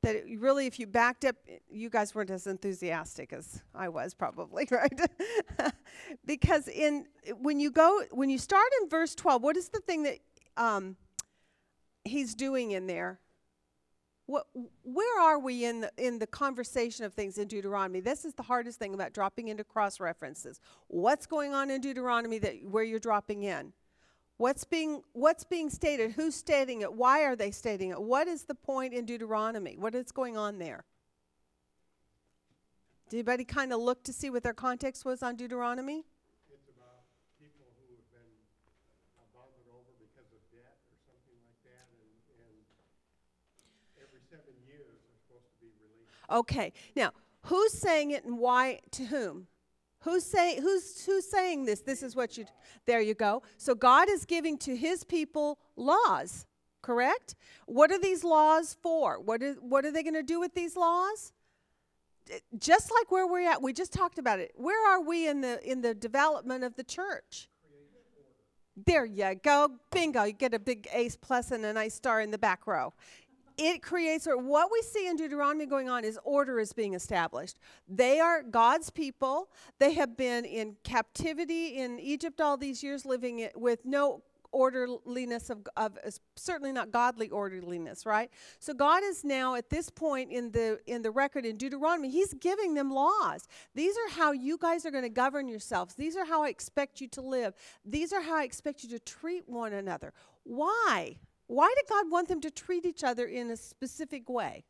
That it, really if you backed up you guys weren't as enthusiastic as i was probably [laughs] right? [laughs] Because in when you go when you start in verse 12 what is the thing that um, he's doing in there? What where are we in the in the conversation of things in deuteronomy? This is the hardest thing about dropping into cross references. What's going on in deuteronomy that where you're dropping in What's being what's being stated? Who's stating it? Why are they stating it? What is the point in Deuteronomy? What is going on there? Did anybody kind of look to see what their context was on Deuteronomy? It's about people who have been bonded over because of debt or something like that, and, and every seven years they're supposed to be released. Okay. Now, who's saying it and why to whom? Who's saying who's who's saying this? This is what you There you go. So God is giving to his people laws, correct? What are these laws for? What is what are they going to do with these laws? Just like where we're at, we just talked about it. Where are we in the in the development of the church? There you go. Bingo. You get a big ace plus and a nice star in the back row it creates or what we see in deuteronomy going on is order is being established they are god's people they have been in captivity in egypt all these years living it with no orderliness of, of uh, certainly not godly orderliness, right? So God is now at this point in the in the record in Deuteronomy, He's giving them laws. These are how you guys are going to govern yourselves. These are how I expect you to live. These are how I expect you to treat one another. Why? Why did God want them to treat each other in a specific way?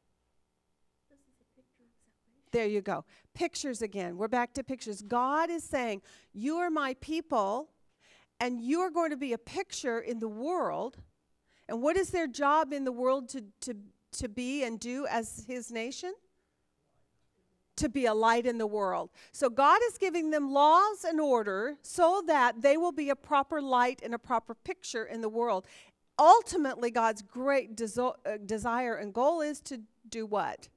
There you go. Pictures again. We're back to pictures. God is saying, You are my people, and you are going to be a picture in the world. And what is their job in the world to, to, to be and do as his nation? To be a light in the world. So God is giving them laws and order so that they will be a proper light and a proper picture in the world. Ultimately, God's great deso- uh, desire and goal is to do what?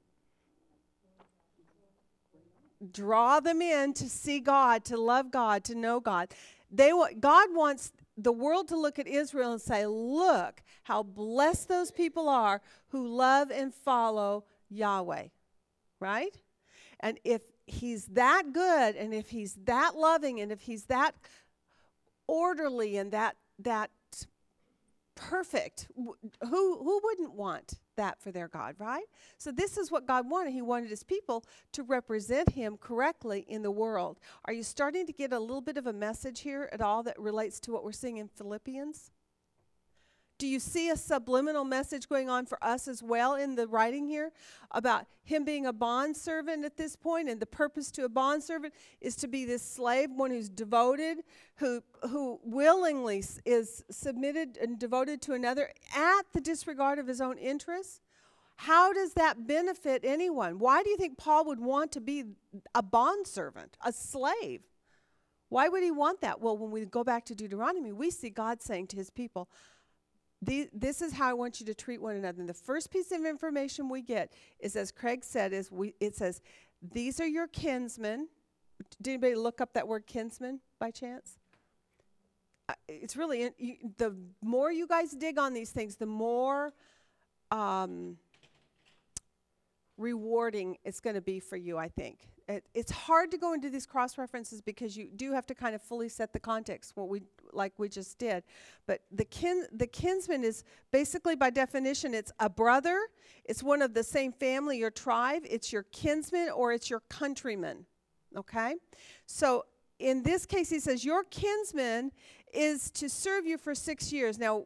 draw them in to see God, to love God, to know God. They God wants the world to look at Israel and say, "Look how blessed those people are who love and follow Yahweh." Right? And if he's that good and if he's that loving and if he's that orderly and that that perfect. Who who wouldn't want that for their god right? So this is what god wanted. He wanted his people to represent him correctly in the world. Are you starting to get a little bit of a message here at all that relates to what we're seeing in philippians do you see a subliminal message going on for us as well in the writing here about him being a bondservant at this point? And the purpose to a bondservant is to be this slave one who's devoted who who willingly is submitted and devoted to another at the disregard of his own interests. How does that benefit anyone? Why do you think paul would want to be a bondservant a slave? Why would he want that? Well when we go back to deuteronomy we see god saying to his people the, this is how I want you to treat one another. And the first piece of information we get is, as Craig said, is we, it says, these are your kinsmen. Did anybody look up that word kinsman by chance? Uh, It's really, in- you, the more you guys dig on these things, the more um, rewarding it's going to be for you, I think. It, it's hard to go into these cross references because you do have to kind of fully set the context, what we like we just did. But the kin the kinsman is basically by definition it's a brother, it's one of the same family or tribe, it's your kinsman or it's your countryman. Okay? So in this case he says your kinsman is to serve you for 6 years. Now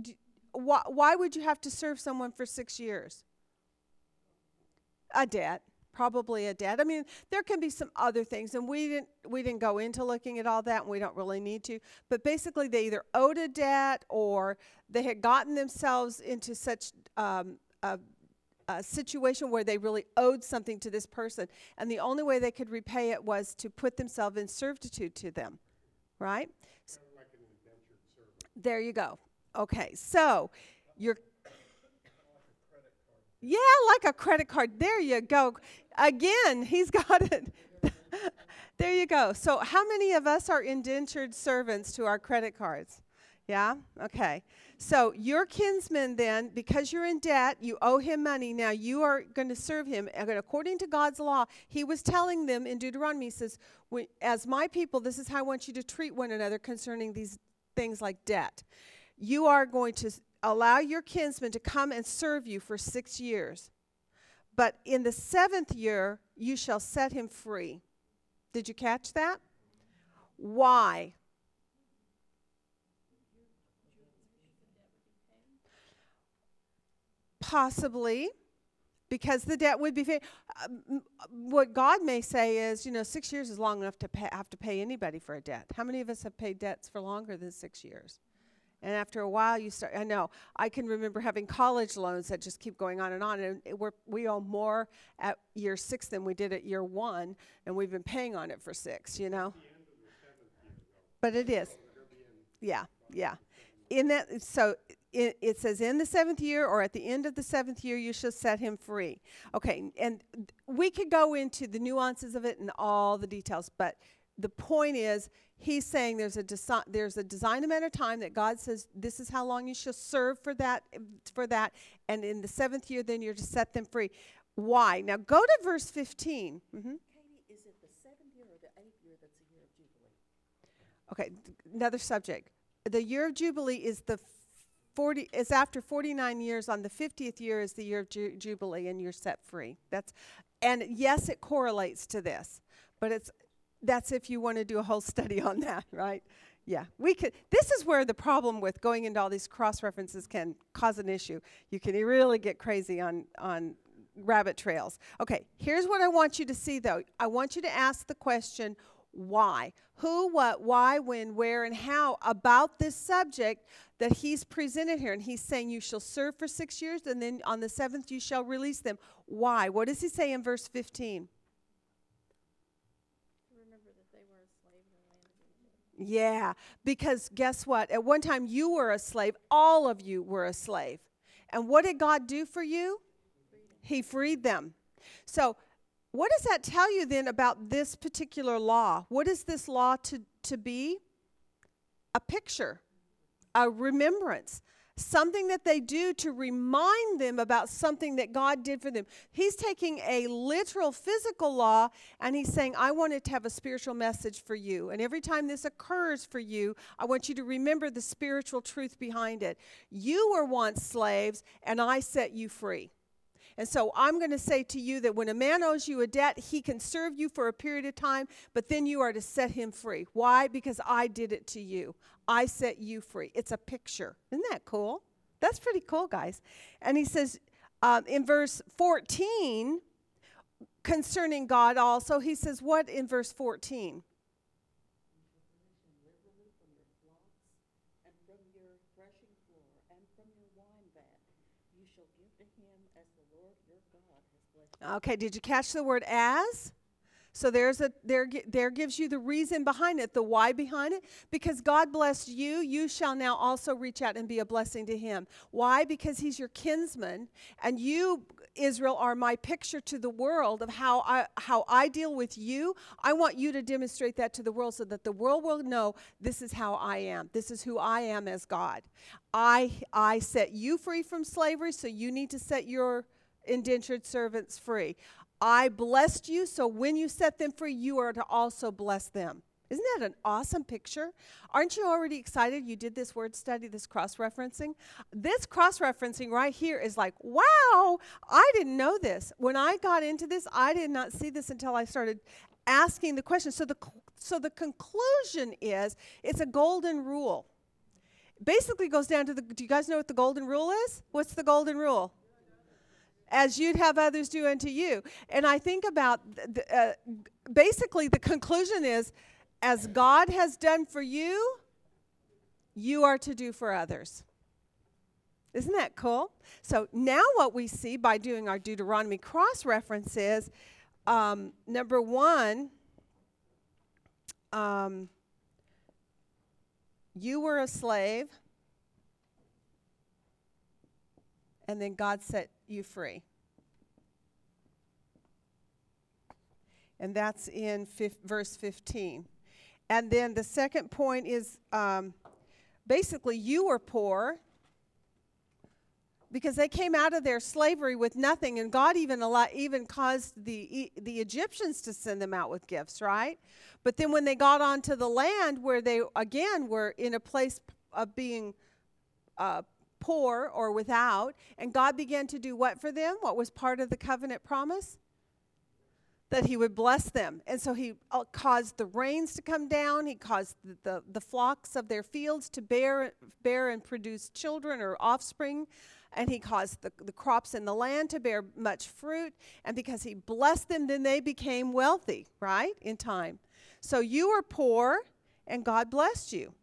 d- why, why would you have to serve someone for 6 years? A debt probably a debt. I mean, there can be some other things, and we didn't we didn't go into looking at all that, and we don't really need to. But basically, they either owed a debt or they had gotten themselves into such um, a, a situation where they really owed something to this person, and the only way they could repay it was to put themselves in servitude to them, right? Like. There you go. Okay, so you're. Yeah, like a credit card. There you go. Again, he's [laughs] got it. [laughs] there you go. So, how many of us are indentured servants to our credit cards? Yeah? Okay. So, your kinsman, then, because you're in debt, you owe him money. Now, you are going to serve him. And according to God's law, he was telling them in Deuteronomy, he says, As my people, this is how I want you to treat one another concerning these things like debt. You are going to allow your kinsman to come and serve you for six years. But in the seventh year, you shall set him free. Did you catch that? Why? Possibly because the debt would be paid. Um, what God may say is, you know, six years is long enough to pay, have to pay anybody for a debt. How many of us have paid debts for longer than six years? And after a while, you start. I know. I can remember having college loans that just keep going on and on, and it, we're, we owe more at year six than we did at year one, and we've been paying on it for six. You know. But it is. Yeah, yeah. In that, so it, it says, in the seventh year or at the end of the seventh year, you shall set him free. Okay, and we could go into the nuances of it and all the details, but the point is, he's saying there's a desi- there's a design amount of time that God says this is how long you shall serve for that for that, and in the seventh year, then you're to set them free. Why? Now go to verse 15. hmm Katie, is it the seventh year or the eighth year that's a year of Jubilee? Okay, th- another subject. the year of jubilee is the 40 is after 49 years on the 50th year is the year of ju- jubilee and you're set free that's and yes it correlates to this but it's that's if you want to do a whole [laughs] study on that right? Yeah we could this is where the problem with going into all these cross references can cause an issue. You can really get crazy on on rabbit trails. Okay here's what i want you to see though. I want you to ask the question why? Who what why when where and how about this subject that he's presented here? And he's saying you shall serve for six years and then on the seventh you shall release them. Why? What does he say in verse 15 To remember that they were a slave in the land of Egypt. Yeah, because guess what? At one time you were a slave. All of you were a slave. And what did God do for you? He freed them. So, what does that tell you then about this particular law? What is this law to, to be? A picture, a remembrance, something that they do to remind them about something that God did for them. He's taking a literal physical law and he's saying, I want it to have a spiritual message for you. And every time this occurs for you, I want you to remember the spiritual truth behind it. You were once slaves, and I set you free. And so I'm going to say to you that when a man owes you a debt, he can serve you for a period of time, but then you are to set him free. Why? Because I did it to you. I set you free. It's a picture. Isn't that cool? That's pretty cool, guys. And he says um, in verse 14 concerning God also, he says, What in verse 14? liberally from your flocks and from your threshing floor and from your wine vat. You shall give to him as the Lord your God has blessed you. Okay, did you catch the word as? So there's a there there gives you the reason behind it, the why behind it. Because God blessed you, you shall now also reach out and be a blessing to him. Why? Because he's your kinsman and you Israel are my picture to the world of how I how I deal with you. I want you to demonstrate that to the world so that the world will know this is how I am. This is who I am as God. I I set you free from slavery, so you need to set your indentured servants free. I blessed you, so when you set them free, you are to also bless them. Isn't that an awesome picture? Aren't you already excited you did this word study, this cross referencing? This cross referencing right here is like, wow, I didn't know this. When I got into this, I did not see this until I started asking the question. So the, so the conclusion is it's a golden rule. Basically goes down to the do you guys know what the golden rule is? What's the golden rule? As you'd have others do unto you. And I think about th- th- uh, basically the conclusion is as God has done for you, you are to do for others. Isn't that cool? So now what we see by doing our Deuteronomy cross reference is um, number one, um, you were a slave, and then God set you free. And that's in fif- verse 15. And then the second point is um, basically, you were poor because they came out of their slavery with nothing, and God even allow, even caused the the Egyptians to send them out with gifts, right? But then when they got onto the land, where they again were in a place of being uh, poor or without, and God began to do what for them? What was part of the covenant promise? That He would bless them. And so He uh, caused the rains to come down, He caused the, the, the flocks of their fields to bear, bear and produce children or offspring. And he caused the, the crops in the land to bear much fruit. And because he blessed them, then they became wealthy, right? In time. So you were poor, and God blessed you.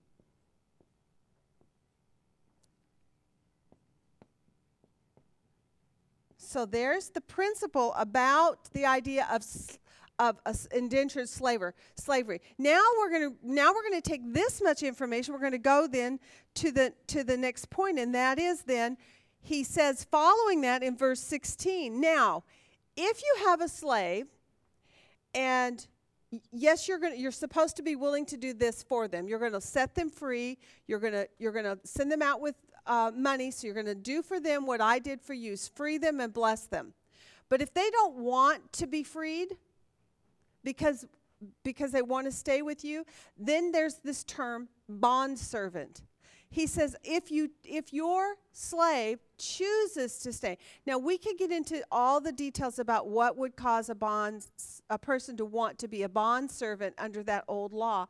So there's the principle about the idea of of indentured slaver slavery. Now we're going to now we're going to take this much information. We're going to go then to the to the next point, and that is then he says following that in verse 16. Now, if you have a slave, and yes, you're going you're supposed to be willing to do this for them. You're going to set them free. You're going to you're going to send them out with uh, money. So you're going to do for them what I did for you: free them and bless them. But if they don't want to be freed because because they want to stay with you, then there's this term bond servant. he says if you if your slave chooses to stay. Now we could get into all the details about what would cause a bond a person to want to be a bond servant under that old law.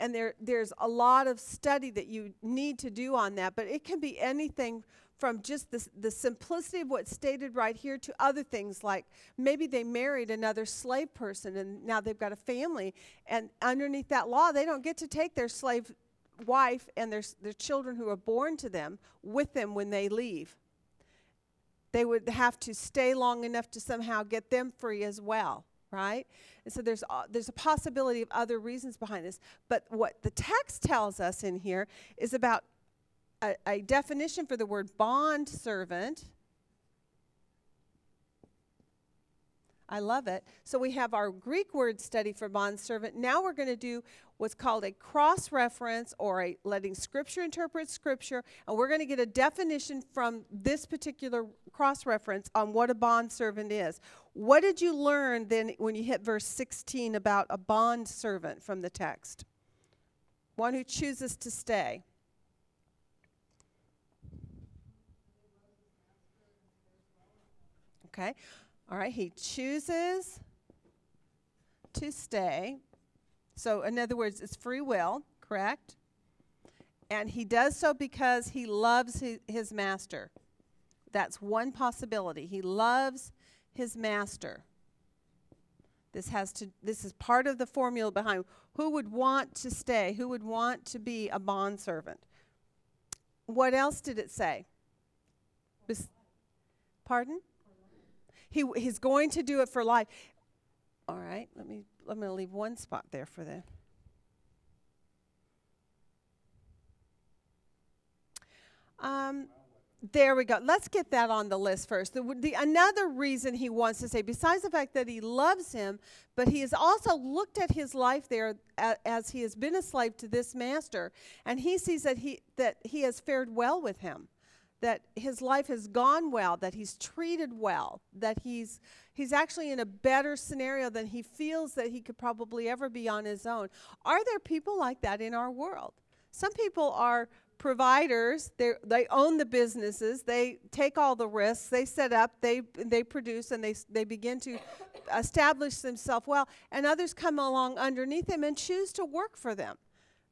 And there there's a lot of study that you need to do on that but it can be anything from just the, the simplicity of what's stated right here to other things like maybe they married another slave person and now they've got a family. And underneath that law they don't get to take their slave wife and their, their children who are born to them with them when they leave they would have to stay long enough to somehow get them free as well right? And so there's a, there's a possibility of other reasons behind this. But what the text tells us in here is about a, a definition for the word bond servant I love it. So we have our Greek word study for bondservant. Now we're going to do what's called a cross reference or a letting scripture interpret scripture. And we're going to get a definition from this particular cross reference on what a bondservant is. What did you learn then when you hit verse 16 about a bondservant from the text? One who chooses to stay. Okay. All right, he chooses to stay. So, in other words, it's free will, correct? And he does so because he loves his, master. That's one possibility. He loves his master. This has to this is part of the formula behind who would want to stay, who would want to be a bondservant. What else did it say? Bes- Pardon? He he's going to do it for life. All right, let me going to leave one spot there for the Um there we go. Let's get that on the list first. The, the another reason he wants to say, besides the fact that he loves him, but he has also looked at his life there as he has been a slave to this master, and he sees that he that he has fared well with him that his life has gone well, that he's treated well, that he's he's actually in a better scenario than he feels that he could probably ever be on his own. Are there people like that in our world? Some people are providers, they own the businesses, they take all the risks, they set up, they they produce and they they begin to establish themselves well, and others come along underneath them and choose to work for them.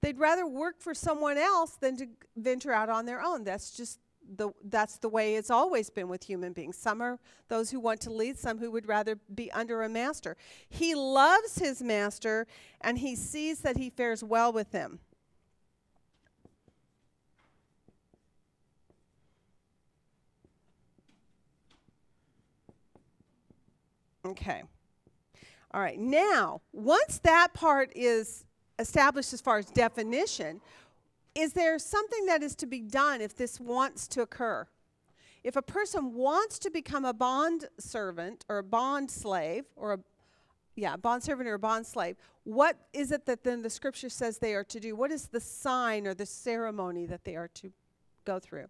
They'd rather work for someone else than to venture out on their own. That's just the that's the way it's always been with human beings. Some are those who want to lead, some who would rather be under a master. He loves his master and he sees that he fares well with him. Okay. All right. Now, once that part is established as far as definition, is there something that is to be done if this wants to occur? If a person wants to become a bond servant or a bond slave or a yeah, bond servant or a bond slave, what is it that then the scripture says they are to do? What is the sign or the ceremony that they are to go through?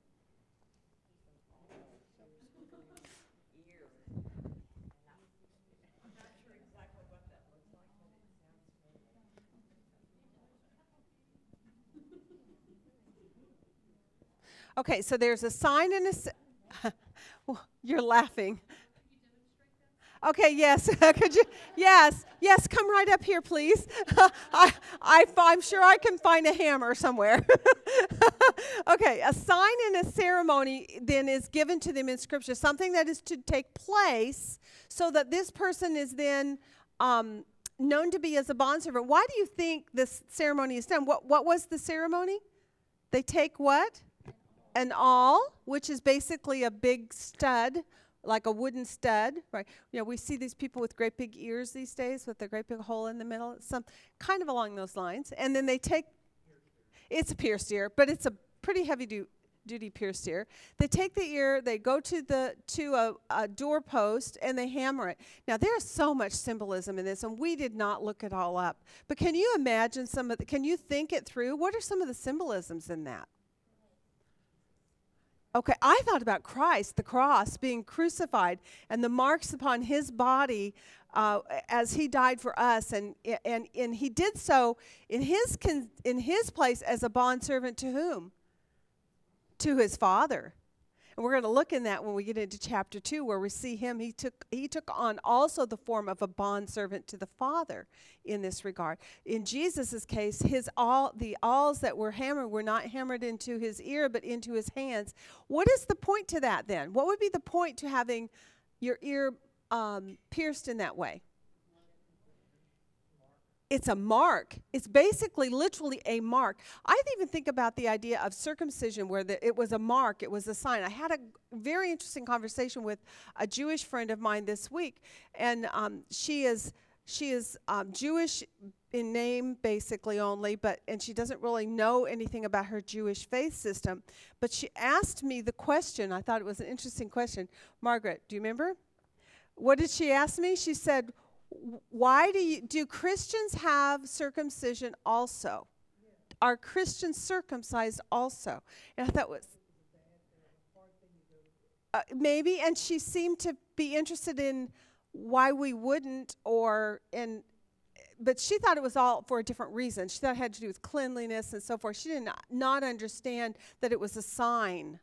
Okay, so there's a sign and a. s- [laughs] You're laughing. Okay, yes. [laughs] Could you? Yes, yes. Come right up here, please. [laughs] I, I, I'm sure I can find a hammer somewhere. okay, a sign and a ceremony then is given to them in Scripture, something that is to take place, so that this person is then um, known to be as a bondservant. Why do you think this ceremony is done? What What was the ceremony? They take what? An awl, which is basically a big stud, like a wooden stud, right? You know, we see these people with great big ears these days with a great big hole in the middle, some kind of along those lines. And then they take, it's a pierced ear, but it's a pretty heavy du- duty pierced ear. They take the ear, they go to the to a, a doorpost, and they hammer it. Now there's so much symbolism in this, and we did not look it all up. But can you imagine some of? The, can you think it through? What are some of the symbolisms in that? Okay, I thought about Christ, the cross, being crucified, and the marks upon his body uh, as he died for us, and and and he did so in his con- in his place as a bondservant to whom? to his father. And we're going to look in that when we get into chapter 2 where we see him he took he took on also the form of a bondservant to the father in this regard. In Jesus' case, his all the awls that were hammered were not hammered into his ear but into his hands. What is the point to that then? What would be the point to having your ear um, pierced in that way? It's a mark. It's basically literally a mark. I even think about the idea of circumcision where the, it was a mark, it was a sign. I had a very interesting conversation with a Jewish friend of mine this week, and um, she is she is um, Jewish in name basically only, but and she doesn't really know anything about her Jewish faith system. But she asked me the question. I thought it was an interesting question. Margaret, do you remember? What did she ask me? She said, why do you do Christians have circumcision also? Are Christians circumcised also? And I thought was uh, maybe, and she seemed to be interested in why we wouldn't, or in, but she thought it was all for a different reason. She thought it had to do with cleanliness and so forth. She did not, not understand that it was a sign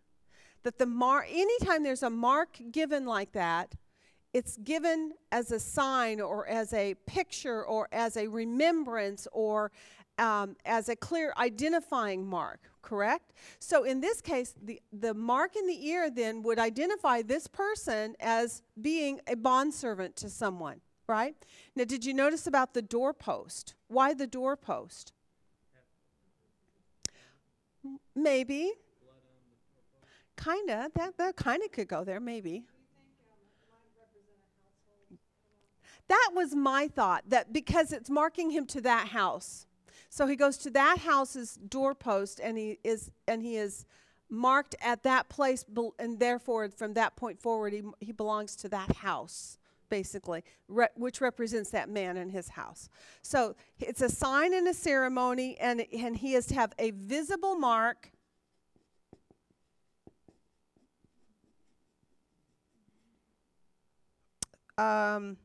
that the mark. Anytime there's a mark given like that, it's given as a sign or as a picture or as a remembrance or um, as a clear identifying mark, correct? So in this case, the, the mark in the ear then would identify this person as being a bondservant to someone, right? Now, did you notice about the doorpost? Why the doorpost? Maybe. Kinda. That, that kind of could go there, maybe. That was my thought, that because it's marking him to that house. So he goes to that house's doorpost and he is and he is marked at that place and therefore from that point forward he, he belongs to that house basically re- which represents that man and his house so it's a sign and a ceremony and, and he is to have a visible mark um,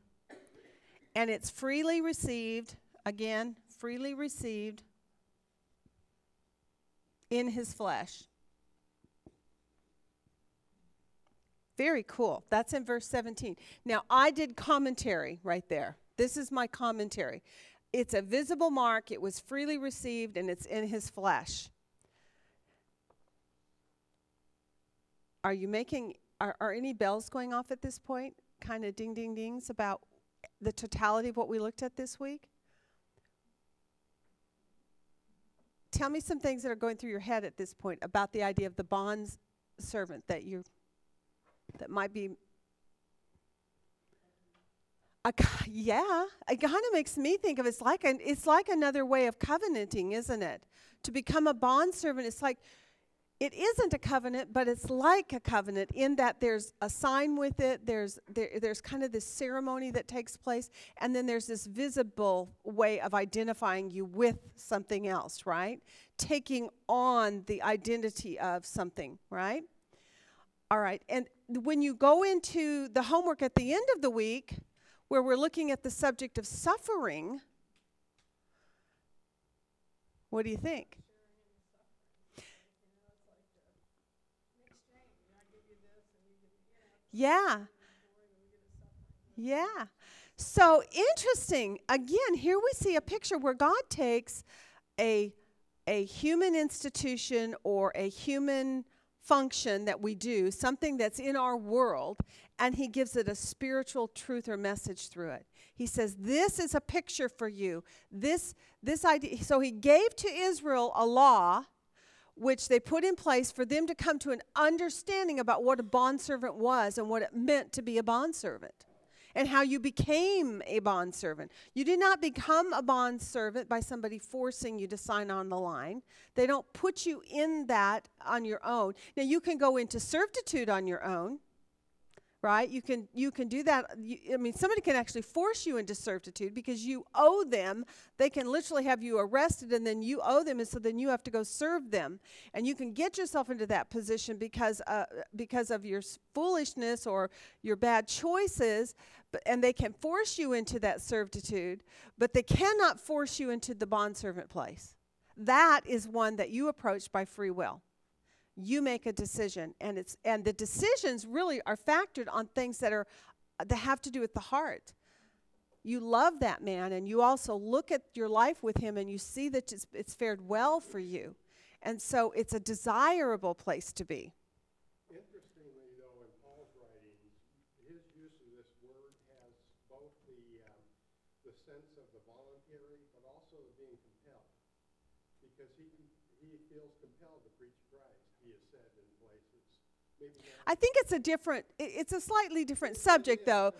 and it's freely received again freely received in his flesh. Very cool. That's in verse 17 now i did commentary right there. This is my commentary. It's a visible mark. It was freely received and it's in his flesh. Are you making are, are any bells going off at this point? Kind of ding ding dings about the totality of what we looked at this week? Tell me some things that are going through your head at this point about the idea of the bond servant that you that might be a, yeah, it kind of makes me think of it's like an, it's like another way of covenanting, isn't it? To become a bond servant, it's like it isn't a covenant, but it's like a covenant in that there's a sign with it. There's there, there's kind of this ceremony that takes place, and then there's this visible way of identifying you with something else, right? Taking on the identity of something, right? All right, and when you go into the homework at the end of the week, where we're looking at the subject of suffering, what do you think? Yeah. Yeah. So interesting. Again, here we see a picture where God takes a a human institution or a human function that we do, something that's in our world, and he gives it a spiritual truth or message through it. He says, "This is a picture for you. This this idea." So he gave to Israel a law which they put in place for them to come to an understanding about what a bondservant was and what it meant to be a bondservant and how you became a bondservant. You did not become a bondservant by somebody forcing you to sign on the line. They don't put you in that on your own. Now you can go into servitude on your own right? You can you can do that. You, i mean somebody can actually force you into servitude because you owe them. They can literally have you arrested and then you owe them and so then you have to go serve them. And you can get yourself into that position because uh, because of your foolishness or your bad choices but, and they can force you into that servitude but they cannot force you into the bondservant place. That is one that you approach by free will you make a decision and it's and the decisions really are factored on things that are that have to do with the heart. You love that man and you also look at your life with him and you see that it's, it's fared well for you. And so it's a desirable place to be Interestingly, though, in Paul's writings, his use of this word has both the, um, the sense of the voluntary, but also the being compelled. Because he, he feels compelled to preach Christ, he has said in places. Maybe not. I think it's a different it's a slightly different subject though.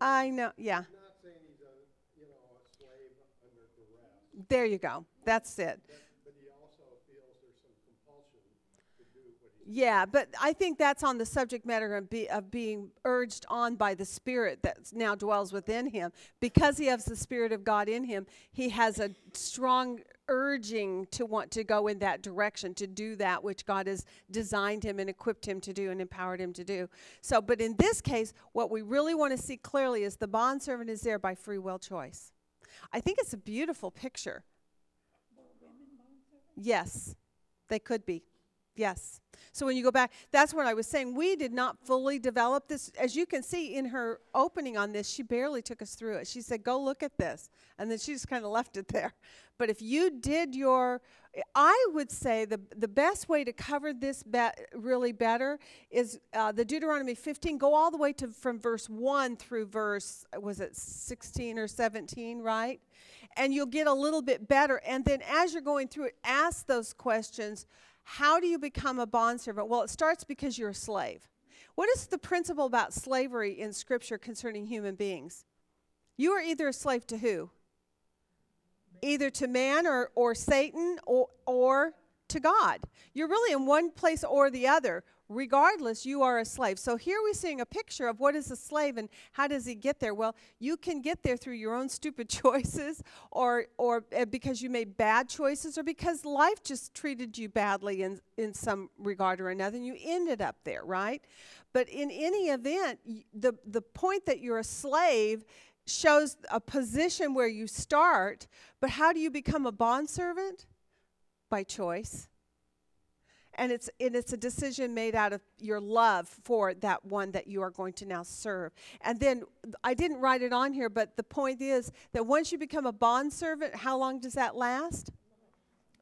I know yeah. There you go. That's it but, but he also feels there's some compulsion to do what he's. Yeah, but I think that's on the subject matter of, be, of being urged on by the Spirit that now dwells within him. Because he has the Spirit of God in him, he has a strong urging to want to go in that direction, to do that which God has designed him and equipped him to do and empowered him to do. So, but in this case, what we really want to see clearly is the bondservant is there by free will choice. I think it's a beautiful picture. Yes, they could be. Yes. So when you go back, that's what I was saying. We did not fully develop this. As you can see in her opening on this, she barely took us through it. She said, Go look at this. And then she just kind of left it there. [laughs] But if you did your, I would say the, the best way to cover this be- really better is uh, the Deuteronomy 15. Go all the way to from verse 1 through verse, was it 16 or 17, right? And you'll get a little bit better. And then as you're going through it, ask those questions. How do you become a bondservant? Well, it starts because you're a slave. What is the principle about slavery in Scripture concerning human beings? You are either a slave to who? Either to man or, or Satan or, or to God. You're really in one place or the other. Regardless, you are a slave. So here we're seeing a picture of what is a slave and how does he get there? Well, you can get there through your own stupid [laughs] choices or or uh, because you made bad choices or because life just treated you badly in in some regard or another and you ended up there, right? But in any event, the the point that you're a slave shows a position where you start, but how do you become a bondservant? By choice and it's and it's a decision made out of your love for that one that you are going to now serve. And then i didn't write it on here but the point is that once you become a bond servant how long does that last?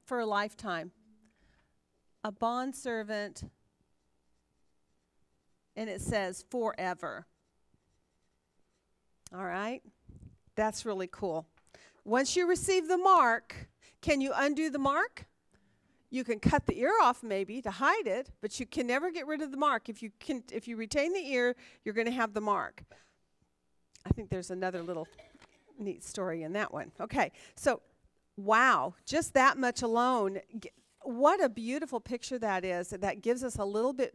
For a lifetime. A bond servant and it says forever. All right? That's really cool. Once you receive the mark can you undo the mark you can cut the ear off maybe to hide it, but you can never get rid of the mark. If you can if you retain the ear, you're going to have the mark. I think there's another little neat story in that one. Okay. So, wow, just that much alone g- what a beautiful picture that is. That gives us a little bit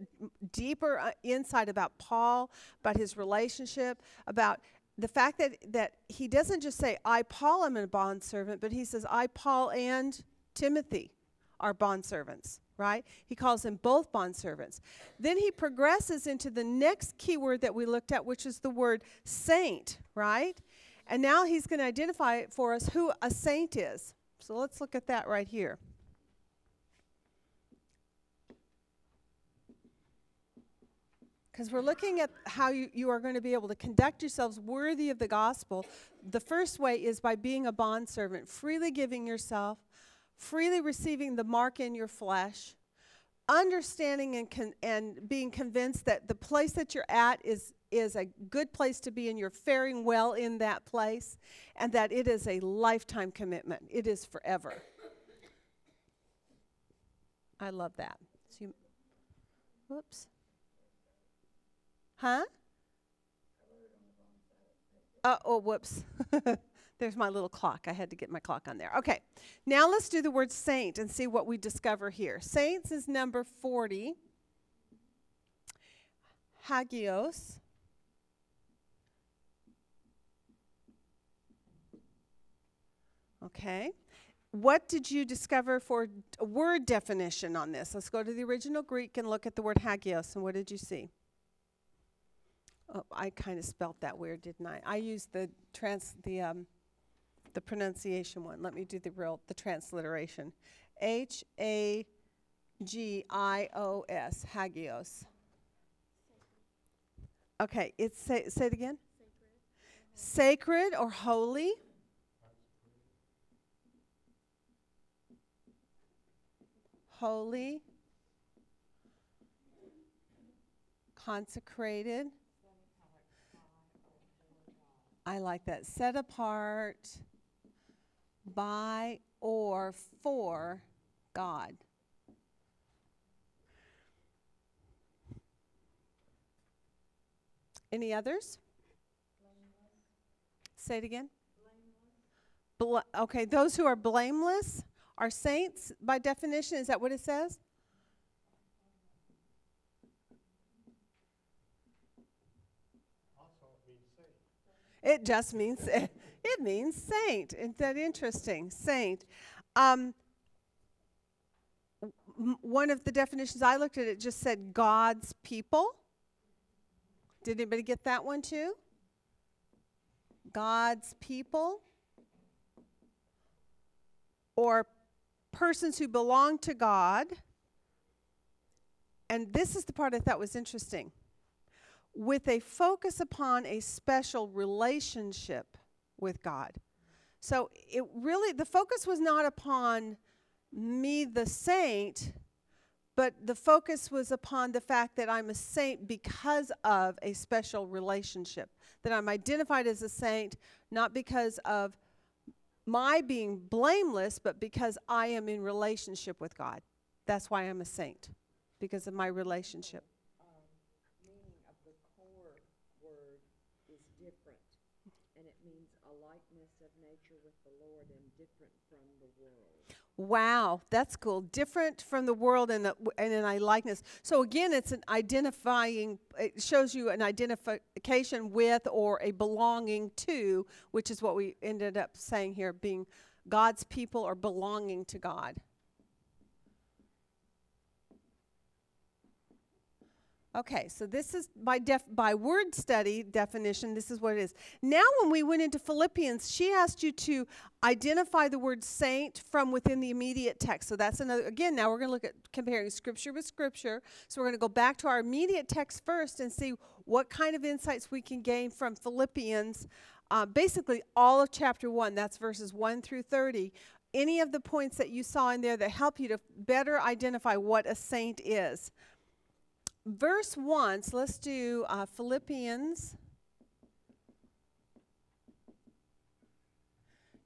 deeper uh, insight about Paul, about his relationship, about the fact that, that he doesn't just say, I, Paul, am a bondservant, but he says, I, Paul, and Timothy are bondservants, right? He calls them both bondservants. Then he progresses into the next key word that we looked at, which is the word saint, right? And now he's going to identify for us who a saint is. So let's look at that right here. Because we're looking at how you, you are going to be able to conduct yourselves worthy of the gospel. The first way is by being a bondservant, freely giving yourself, freely receiving the mark in your flesh, understanding and, con- and being convinced that the place that you're at is, is a good place to be and you're faring well in that place, and that it is a lifetime commitment. It is forever. I love that. So you, whoops. Huh? Uh, oh, whoops. [laughs] There's my little clock. I had to get my clock on there. Okay. Now let's do the word saint and see what we discover here. Saints is number 40. Hagios. Okay. What did you discover for a word definition on this? Let's go to the original Greek and look at the word hagios. And what did you see? Oh, I kind of spelt that weird, didn't I? I used the trans the um, the pronunciation one. Let me do the real, the transliteration. H A G I O S, hagios. Okay, it's say, say it again. Sacred or holy. Holy. Consecrated. I like that. Set apart by or for God. Any others? Say it again. Bla- okay, those who are blameless are saints by definition. Is that what it says? Also, it means saint. It just means [laughs] it means saint. Isn't that interesting? Saint. Um, one of the definitions I looked at it just said God's people. Did anybody get that one too? God's people or persons who belong to God. And this is the part I thought was interesting with a focus upon a special relationship with God. So it really, the focus was not upon me, the saint, but the focus was upon the fact that I'm a saint because of a special relationship. That I'm identified as a saint not because of my being blameless, but because I am in relationship with God. That's why I'm a saint, because of my relationship. um, meaning of the core word is different, and it means a likeness of nature with the Lord and different from the world. Wow, that's cool. Different from the world and, a, and an I likeness. So again, it's an identifying. It shows you an identification with or a belonging to, which is what we ended up saying here, being God's people or belonging to God. Okay, so this is by def, by word study definition. This is what it is. Now, when we went into Philippians, she asked you to identify the word saint from within the immediate text. So that's another. Again, now we're going to look at comparing scripture with scripture. So we're going to go back to our immediate text first and see what kind of insights we can gain from Philippians. Uh, basically, all of chapter one. That's verses one through thirty. Any of the points that you saw in there that help you to better identify what a saint is verse 1, so let's do uh, Philippians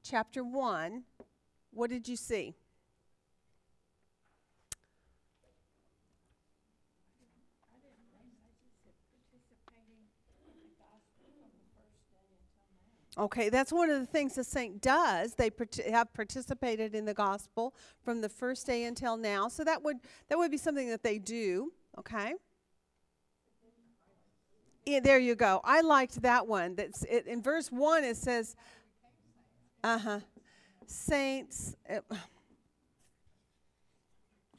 chapter 1. What did you see? Okay, that's one of the things the saint does. They have participated in the gospel from the first day until now. So that would that would be something that they do. Okay. Yeah, there you go. I liked that one. That's it, in verse one. It says, "Uh huh, saints." It, [sighs]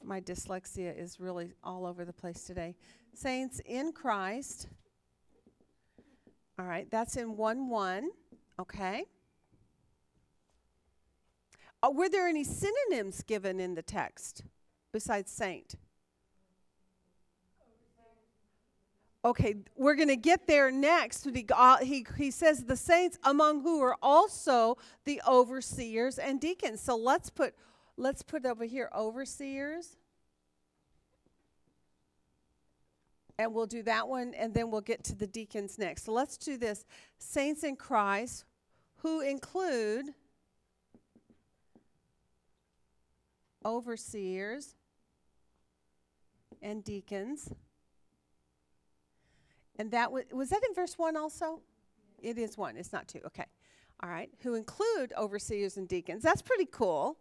my dyslexia is really all over the place today. Saints in Christ. All right, that's in one one. Okay. Uh, were there any synonyms given in the text besides saint? Okay, we're going to get there next. He, uh, he, he says the saints among who are also the overseers and deacons. So let's put let's put over here overseers. And we'll do that one and then we'll get to the deacons next. So let's do this. Saints in Christ who include overseers and deacons. And that was, was that in verse 1 also? It is 1, it's not 2. Okay. All right. Who include overseers and deacons. That's pretty cool.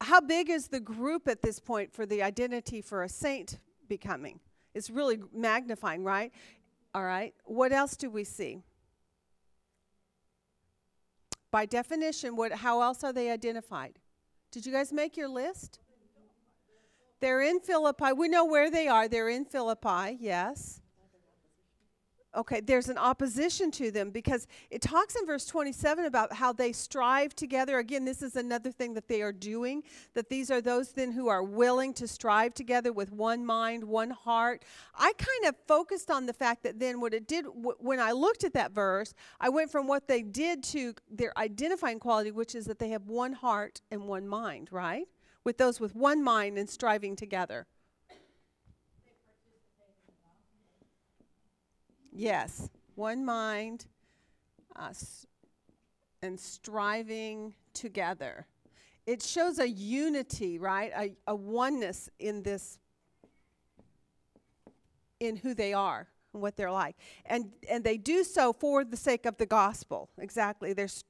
How big is the group at this point for the identity for a saint becoming? It's really magnifying, right? All right. What else do we see? By definition, what how else are they identified? Did you guys make your list? They're in Philippi. We know where they are. They're in Philippi, yes. Okay, there's an opposition to them because it talks in verse 27 about how they strive together. Again, this is another thing that they are doing, that these are those then who are willing to strive together with one mind, one heart. I kind of focused on the fact that then what it did, w- when I looked at that verse, I went from what they did to their identifying quality, which is that they have one heart and one mind, right? With those with one mind and striving together. Yes, one mind uh, and striving together. It shows a unity, right? A, a oneness in this, in who they are and what they're like. And, and they do so for the sake of the gospel. Exactly. There's,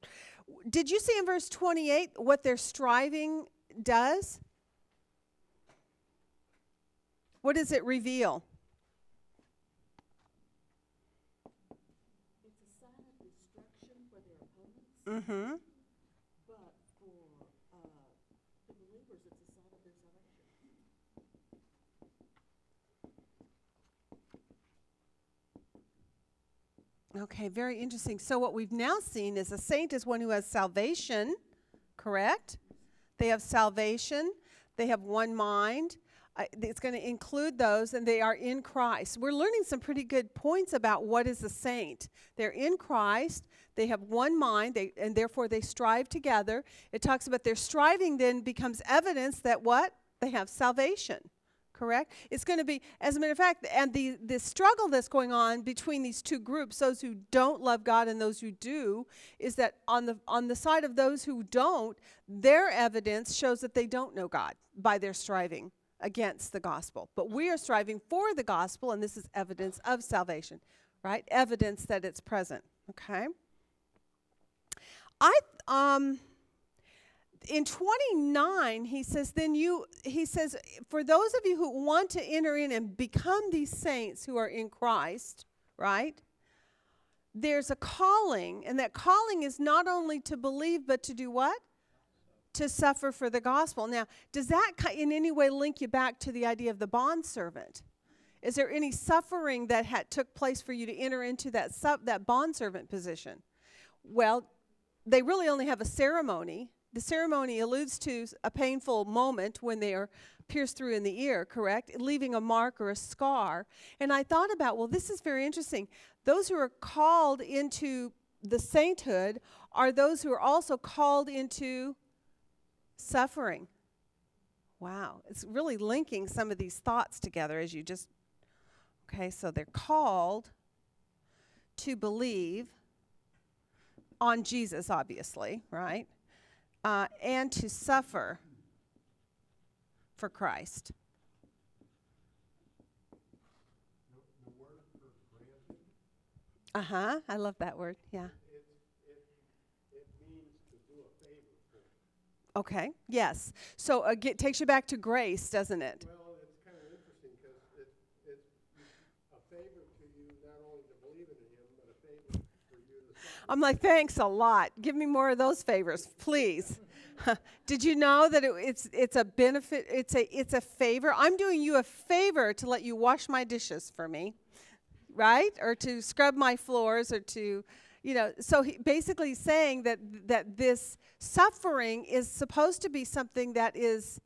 did you see in verse 28 what their striving does? What does it reveal? It's a sign of destruction for their opponents, Mm-hmm. but for, uh, the believers, it's a sign of their salvation. Okay, very interesting. So, what we've now seen is a saint is one who has salvation, correct? They have salvation, they have one mind. Uh, it's going to include those, and they are in Christ. We're learning some pretty good points about what is a saint. They're in Christ, they have one mind, they, and therefore they strive together. It talks about their striving then becomes evidence that what? They have salvation correct? It's going to be, as a matter of fact, and the, the struggle that's going on between these two groups, those who don't love God and those who do, is that on the on the side of those who don't, their evidence shows that they don't know God by their striving against the gospel. But we are striving for the gospel, and this is evidence of salvation, right? Evidence that it's present. Okay. I um in 29 he says then you he says for those of you who want to enter in and become these saints who are in christ right there's a calling and that calling is not only to believe but to do what? To suffer for the gospel. Now does that in any way link you back to the idea of the bond servant is there any suffering that had took place for you to enter into that sub, that bond servant position? Well they really only have a ceremony the ceremony alludes to a painful moment when they are pierced through in the ear, correct? Leaving a mark or a scar. And I thought about, well, this is very interesting. Those who are called into the sainthood are those who are also called into suffering. Wow. It's really linking some of these thoughts together as you just. Okay, so they're called to believe on Jesus, obviously, right? uh, and to suffer for Christ. Uh huh. I love that word. Yeah. Okay. Yes. So uh, it takes you back to grace, doesn't it? Well, it's kind of interesting because it's, it's a favor to you not only to believe in him, but a favor for you to suffer. I'm like, thanks a lot. Give me more of those favors, please. [laughs] Did you know that it, it's it's a benefit? It's a it's a favor. I'm doing you a favor to let you wash my dishes for me, right? Or to scrub my floors, or to, you know. So he basically saying that that this suffering is supposed to be something that is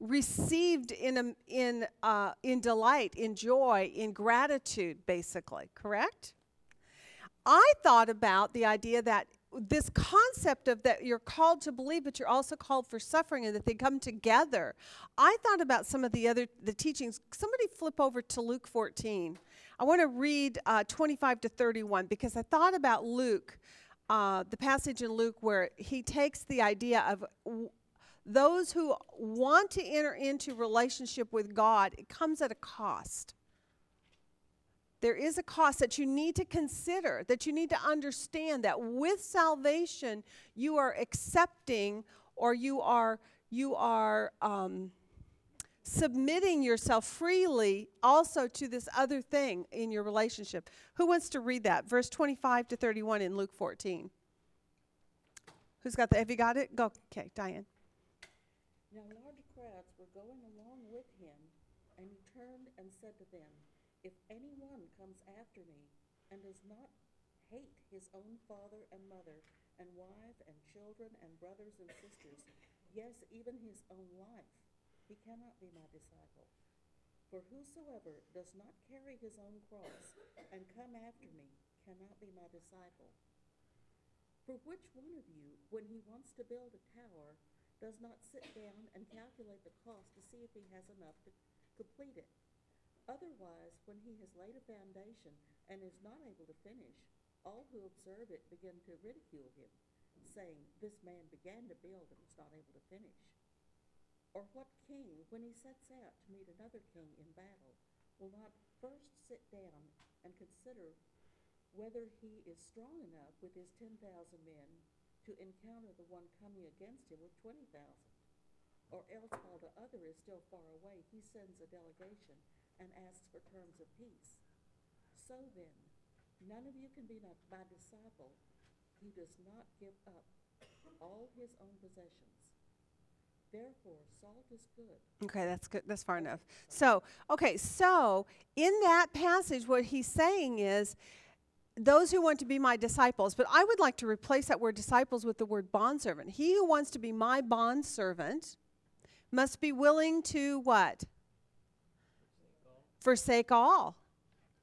received in a, in uh, in delight, in joy, in gratitude, basically. Correct? I thought about the idea that this concept of that you're called to believe, but you're also called for suffering, and that they come together. I thought about some of the other the teachings. Somebody flip over to Luke 14. I want to read uh, 25 to 31 because I thought about Luke, uh, the passage in Luke where he takes the idea of w- those who want to enter into relationship with God. It comes at a cost there is a cost that you need to consider, that you need to understand that with salvation you are accepting or you are you are um, submitting yourself freely also to this other thing in your relationship. Who wants to read that? Verse 25 to 31 in Luke 14. Who's got that? Have you got it? Go. Okay, Diane. Now large crowds were going along with him, and he turned and said to them, If anyone comes after me, and does not hate his own father and mother, and wife, and children, and brothers and sisters, yes, even his own life, he cannot be my disciple. For whosoever does not carry his own cross and come after me cannot be my disciple. For which one of you, when he wants to build a tower, does not sit down and calculate the cost to see if he has enough to complete it? Otherwise, when he has laid a foundation and is not able to finish, all who observe it begin to ridicule him, saying, This man began to build and was not able to finish. Or what king, when he sets out to meet another king in battle, will not first sit down and consider whether he is strong enough with his ten thousand men to encounter the one coming against him with twenty thousand? Or else while the other is still far away, he sends a delegation and asks for terms of peace. So then, none of you can be my- disciple who does not give up all his own possessions. Therefore, salt is good. Okay, that's good. That's far enough. So, okay, so in that passage, what he's saying is those who want to be my disciples, but I would like to replace that word disciples with the word bondservant. He who wants to be my bondservant must be willing to what? Forsake all.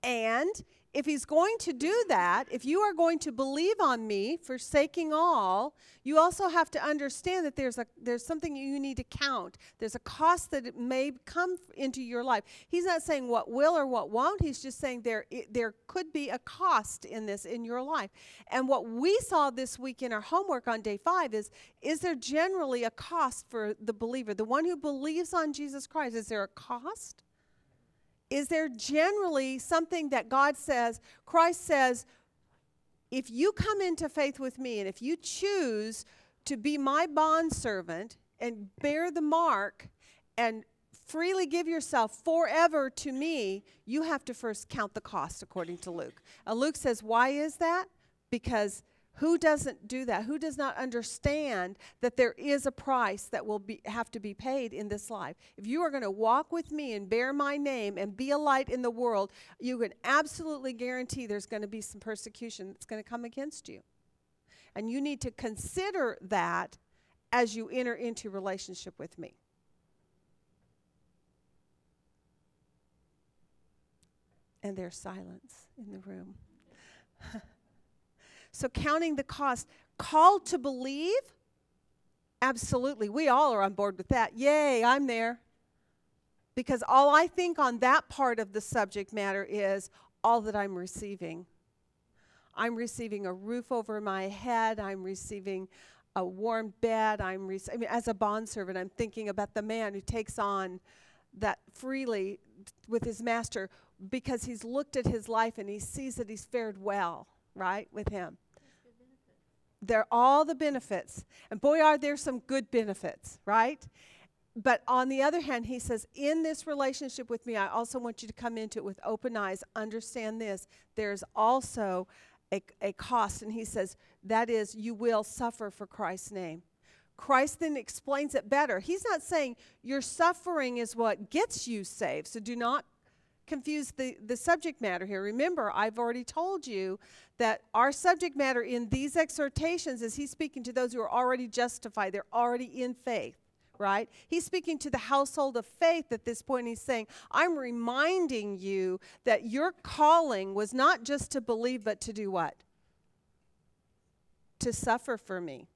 And if he's going to do that, if you are going to believe on me, forsaking all, you also have to understand that there's a there's something you need to count. There's a cost that may come into your life. He's not saying what will or what won't. He's just saying there i- there could be a cost in this in your life. And what we saw this week in our homework on day 5 is is there generally a cost for the believer, the one who believes on Jesus Christ? Is there a cost? Is there generally something that God says, Christ says, if you come into faith with me and if you choose to be my bondservant and bear the mark and freely give yourself forever to me, you have to first count the cost, according to Luke. And Luke says, why is that? Because who doesn't do that? Who does not understand that there is a price that will be, have to be paid in this life? If you are going to walk with me and bear my name and be a light in the world, you can absolutely guarantee there's going to be some persecution that's going to come against you. And you need to consider that as you enter into relationship with me. And there's silence in the room. [laughs] So, counting the cost, called to believe? Absolutely. We all are on board with that. Yay, I'm there. Because all I think on that part of the subject matter is all that I'm receiving. I'm receiving a roof over my head. I'm receiving a warm bed. I'm rec- I mean, as a bondservant, I'm thinking about the man who takes on that freely with his master because he's looked at his life and he sees that he's fared well, right, with him. They're all the benefits. And boy, are there some good benefits, right? But on the other hand, he says, in this relationship with me, I also want you to come into it with open eyes. Understand this. There's also a, a cost. And he says, that is, you will suffer for Christ's name. Christ then explains it better. He's not saying your suffering is what gets you saved. So do not confuse the, the subject matter here. Remember, I've already told you that our subject matter in these exhortations is he's speaking to those who are already justified, they're already in faith. Right? He's speaking to the household of faith at this point. He's saying, I'm reminding you that your calling was not just to believe, but to do what? To suffer for me.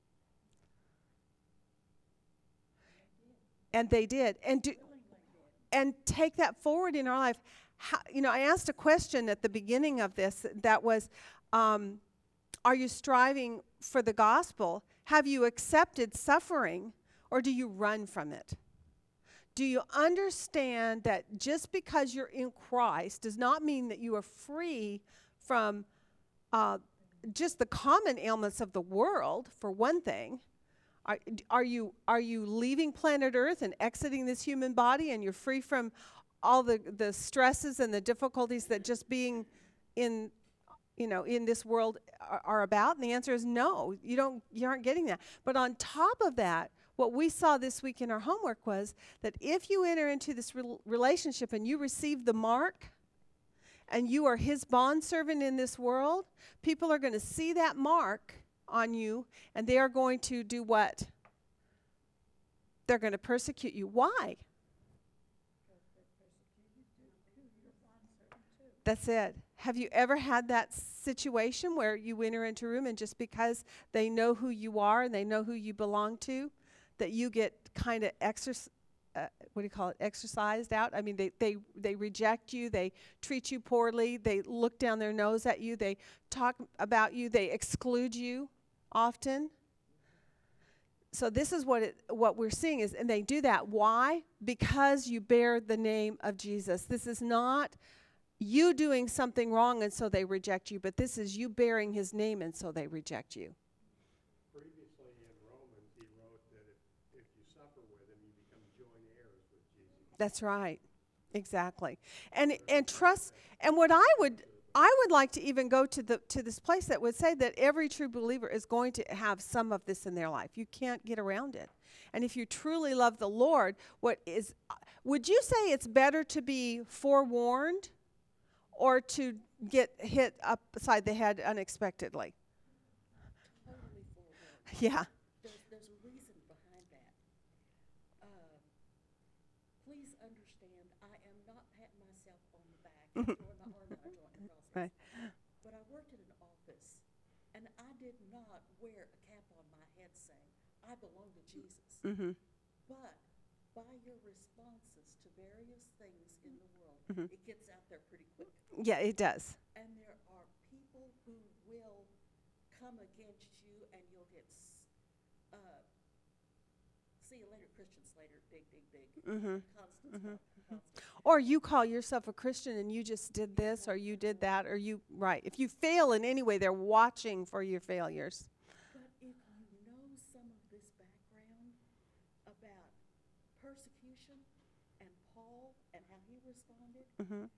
And they did. And do, and take that forward in our life. How, you know, I asked a question at the beginning of this that was, um, are you striving for the gospel? Have you accepted suffering, or do you run from it? Do you understand that just because you're in Christ does not mean that you are free from uh, just the common ailments of the world, for one thing? Are, are, you, are you leaving planet Earth and exiting this human body and you're free from all the, the stresses and the difficulties that just being in you know in this world are, are about? And the answer is no you don't you aren't getting that. But on top of that what we saw this week in our homework was that if you enter into this rel relationship and you receive the mark and you are his bondservant in this world, people are going to see that mark on you and they are going to do what? They're going to persecute you. Why? That's it. Have you ever had that situation where you enter into a room and just because they know who you are and they know who you belong to, that you get kind of exercise? Uh, what do you call it? Exercised out. I mean, they, they they reject you. They treat you poorly. They look down their nose at you. They talk about you. They exclude you often. So this is what it what we're seeing is, and they do that. Why? Because you bear the name of Jesus. This is not you doing something wrong and so they reject you, but this is you bearing his name and so they reject you. Previously in Romans, he wrote that if, if you suffer with him, you become joint heirs with Jesus. That's right. Exactly. And and trust and what I would I would like to even go to the to this place that would say that every true believer is going to have some of this in their life. You can't get around it. And if you truly love the Lord, what is would you say it's better to be forewarned or to get hit upside the head unexpectedly? Totally. Yeah. There's, there's a reason behind that. Um, please understand, I am not patting myself on the back or not, or not joint process. Right. But I worked in an office, and I did not wear a cap on my head saying, I belong to Jesus. Mhm. But by your responses to various things in the world, Mm-hmm. it gets out there pretty quick. Yeah, it does. And there are people who will come against you and you'll get, s- uh, see you later, Christian Slater, big, big, big. Mhm. Constant constant. Or you call yourself a Christian and you just did this or you did that or you right. If you fail in any way, they're watching for your failures. But if you know some of this background about persecution and Paul and how he responded, Mhm.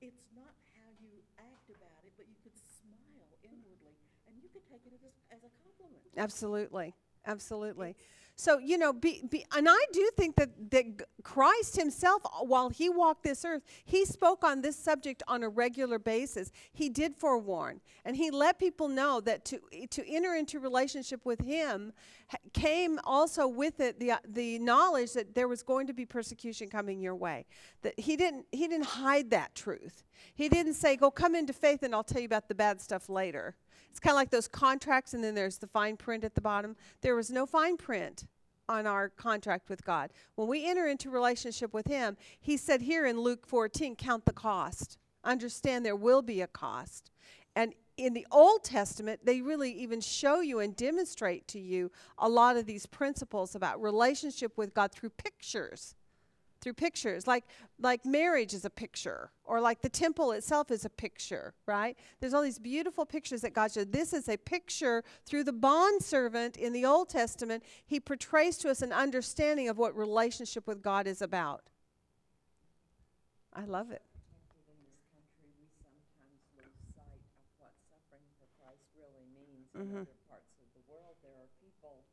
it's not how you act about it, but you could smile inwardly and you could take it as, as a compliment. Absolutely. Absolutely. So, you know, be, be, and I do think that, that Christ himself, uh, while he walked this earth, he spoke on this subject on a regular basis. He did forewarn, and he let people know that to, to enter into relationship with him came also with it the, uh, the knowledge that there was going to be persecution coming your way. That he didn't, he didn't hide that truth. He didn't say, go come into faith and I'll tell you about the bad stuff later. It's kind of like those contracts, and then there's the fine print at the bottom. There was no fine print on our contract with God. When we enter into relationship with Him, He said here in Luke 14, count the cost. Understand there will be a cost. And in the Old Testament, they really even show you and demonstrate to you a lot of these principles about relationship with God through pictures through pictures. Like like marriage is a picture or like the temple itself is a picture right? There's all these beautiful pictures that god showed. This is a picture through the bond servant in the old testament. He portrays to us an understanding of what relationship with god is about. I love it. Protected in this country, we sometimes lose sight of what suffering for Christ really means. In other parts of the world, there are people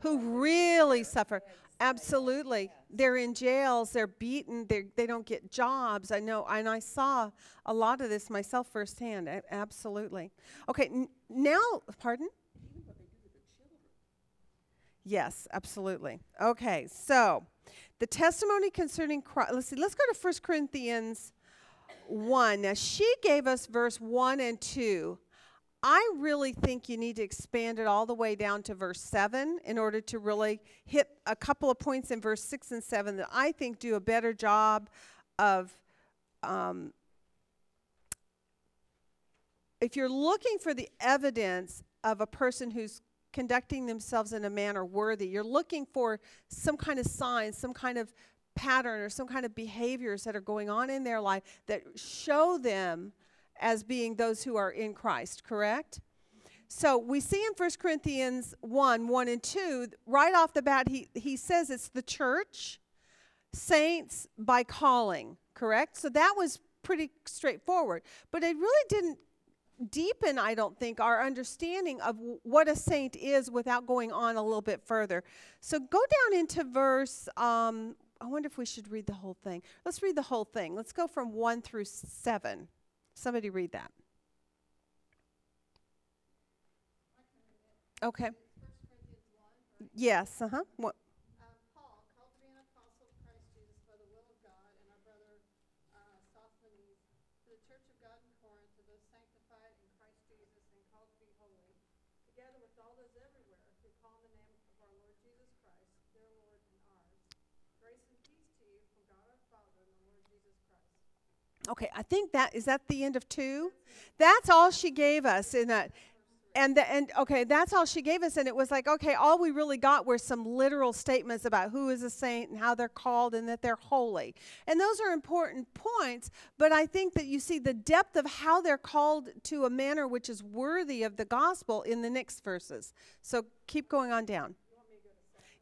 who really suffer absolutely they're in jails they're beaten they they don't get jobs i know and i saw a lot of this myself firsthand a- absolutely okay n- now pardon. Yes, absolutely. Okay, so the testimony concerning Christ. Let's see. Let's go to 1 Corinthians 1. Now, she gave us verse 1 and 2. I really think you need to expand it all the way down to verse 7 in order to really hit a couple of points in verse 6 and 7 that I think do a better job of. Um, if you're looking for the evidence of a person who's conducting themselves in a manner worthy, you're looking for some kind of signs, some kind of pattern, or some kind of behaviors that are going on in their life that show them as being those who are in Christ, correct? So we see in 1 Corinthians 1 1 and 2, right off the bat, he, he says it's the church, saints by calling, correct? So that was pretty straightforward. But it really didn't deepen, I don't think, our understanding of what a saint is without going on a little bit further. So go down into verse um, I wonder if we should read the whole thing. Let's read the whole thing. Let's go from 1 through 7. Somebody read that. Okay. First Corinthians one, right? Yes, uh-huh. What, Um, Paul, called to be an apostle of Christ Jesus by the will of God, and our brother, uh, Sosthenes, to the church of God in Corinth, to those sanctified in Christ Jesus and called to be holy, together with all those everywhere who call on the name of our Lord Jesus Christ, their Lord and ours. Grace and peace to you from God our Father and the Lord Jesus Christ. Okay, I think that is that the end of 2. That's all she gave us in that and the, and okay, that's all she gave us and it was like, okay, all we really got were some literal statements about who is a saint and how they're called and that they're holy. And those are important points, but I think that you see the depth of how they're called to a manner which is worthy of the gospel in the next verses. So keep going on down.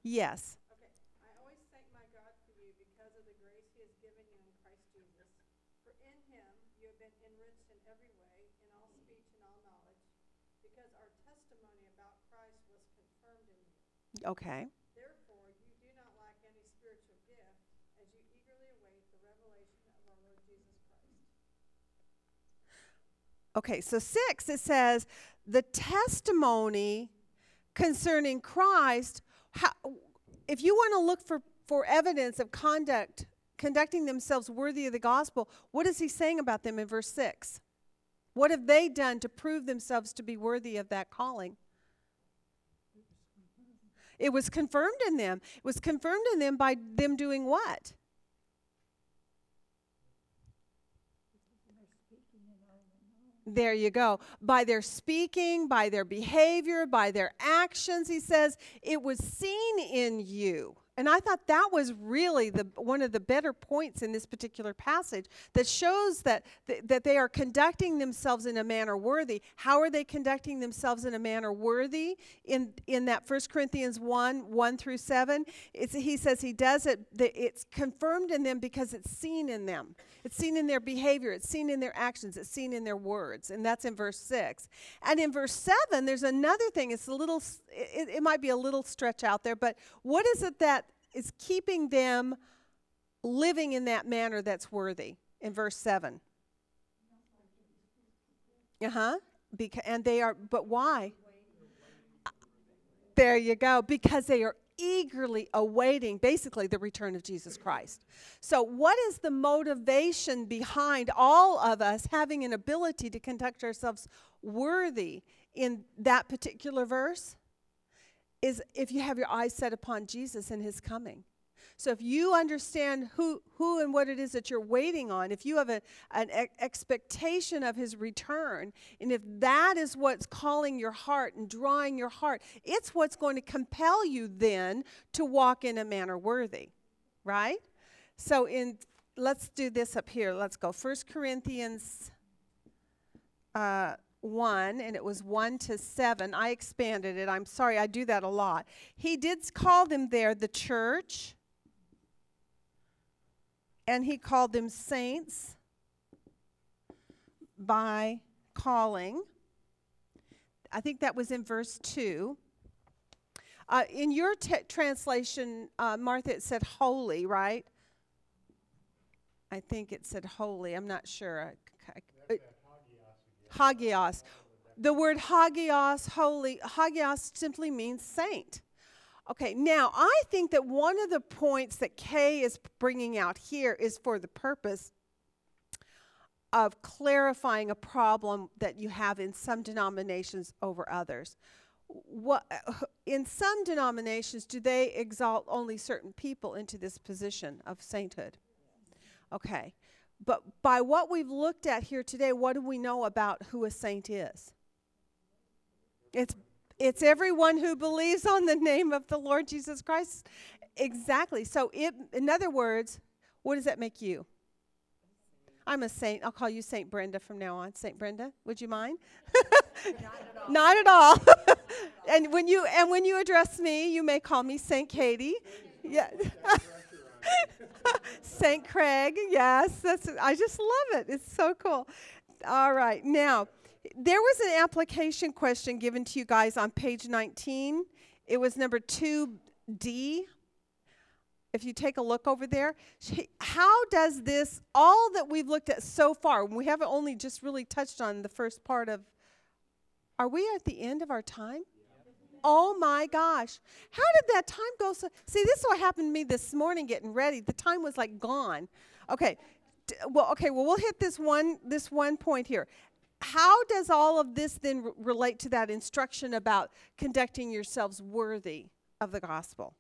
Yes. Okay, I always thank my God for you because of the grace he has given you in Christ Jesus. For in him you have been enriched in every way, in all speech and all knowledge, because our testimony about Christ was confirmed in you. Okay. Therefore, you do not lack any spiritual gift as you eagerly await the revelation of our Lord Jesus Christ. Okay, so six, it says the testimony concerning Christ. How, if you want to look for, for evidence of conduct, conducting themselves worthy of the gospel, what is he saying about them in verse six? What have they done to prove themselves to be worthy of that calling? It was confirmed in them. It was confirmed in them by them doing what? There you go. By their speaking, by their behavior, by their actions, he says, it was seen in you. And I thought that was really the one of the better points in this particular passage that shows that th- that they are conducting themselves in a manner worthy. How are they conducting themselves in a manner worthy? In in that 1 Corinthians 1, 1 through 7, it's, he says he does it, it's confirmed in them because it's seen in them. It's seen in their behavior, it's seen in their actions, it's seen in their words. And that's in verse 6. And in verse 7, there's another thing. It's a little, it, it might be a little stretch out there, but what is it that is keeping them living in that manner that's worthy? In verse 7. Uh huh. Beca- and they are, but why? There you go. Because they are eagerly awaiting basically the return of Jesus Christ. So, what is the motivation behind all of us having an ability to conduct ourselves worthy in that particular verse? Is if you have your eyes set upon Jesus and his coming. So if you understand who, who and what it is that you're waiting on, if you have a, an e- expectation of his return, and if that is what's calling your heart and drawing your heart, it's what's going to compel you then to walk in a manner worthy, right? So in let's do this up here. Let's go. First Corinthians uh, 1, and it was 1 to 7. I expanded it. I'm sorry, I do that a lot. He did call them there the church and he called them saints by calling. I think that was in verse 2. Uh, in your t- translation, uh, Martha, it said holy, right? I think it said holy. I'm not sure. Hagios. The word hagios, holy, hagios simply means saint. Okay, now I think that one of the points that Kay is bringing out here is for the purpose of clarifying a problem that you have in some denominations over others. What, in some denominations, do they exalt only certain people into this position of sainthood? Okay, but by what we've looked at here today, what do we know about who a saint is? It's it's everyone who believes on the name of the Lord Jesus Christ. Exactly. So, it, in other words, what does that make you? I'm a saint. I'll call you Saint Brenda from now on. Saint Brenda, would you mind? [laughs] Not at all. [laughs] [laughs] and when you and when you address me, you may call me Saint Katie. Yeah. [laughs] Saint Craig. Yes, that's. I just love it. It's so cool. All right, now there was an application question given to you guys on page 19. It was number 2D. if you take a look over there, how does this, all that we've looked at so far, we haven't only just really touched on the first part of, are we at the end of our time? Oh my gosh. How did that time go so? See, this is what happened to me this morning getting ready. The time was like gone. Okay. D- well, okay, well we'll hit this one this one point here. How does all of this then r- relate to that instruction about conducting yourselves worthy of the gospel?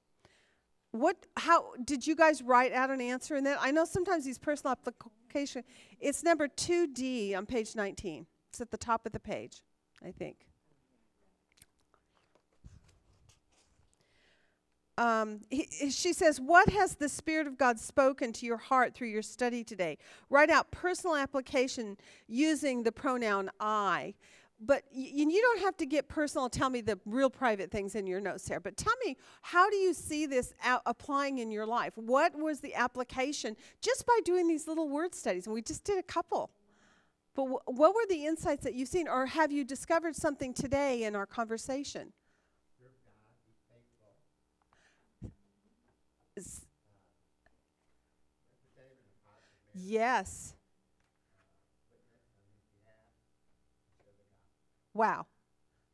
What how did you guys write out an answer in that? I know sometimes these personal application it's number 2D on page 19. It's at the top of the page, I think. Um, he, he- she says, What has the Spirit of God spoken to your heart through your study today? Write out personal application using the pronoun I. But y- you don't have to get personal. Tell me the real private things in your notes there. But tell me, how do you see this applying in your life? What was the application just by doing these little word studies? And we just did a couple. But wh- what were the insights that you've seen? Or have you discovered something today in our conversation? S- Yes. Wow.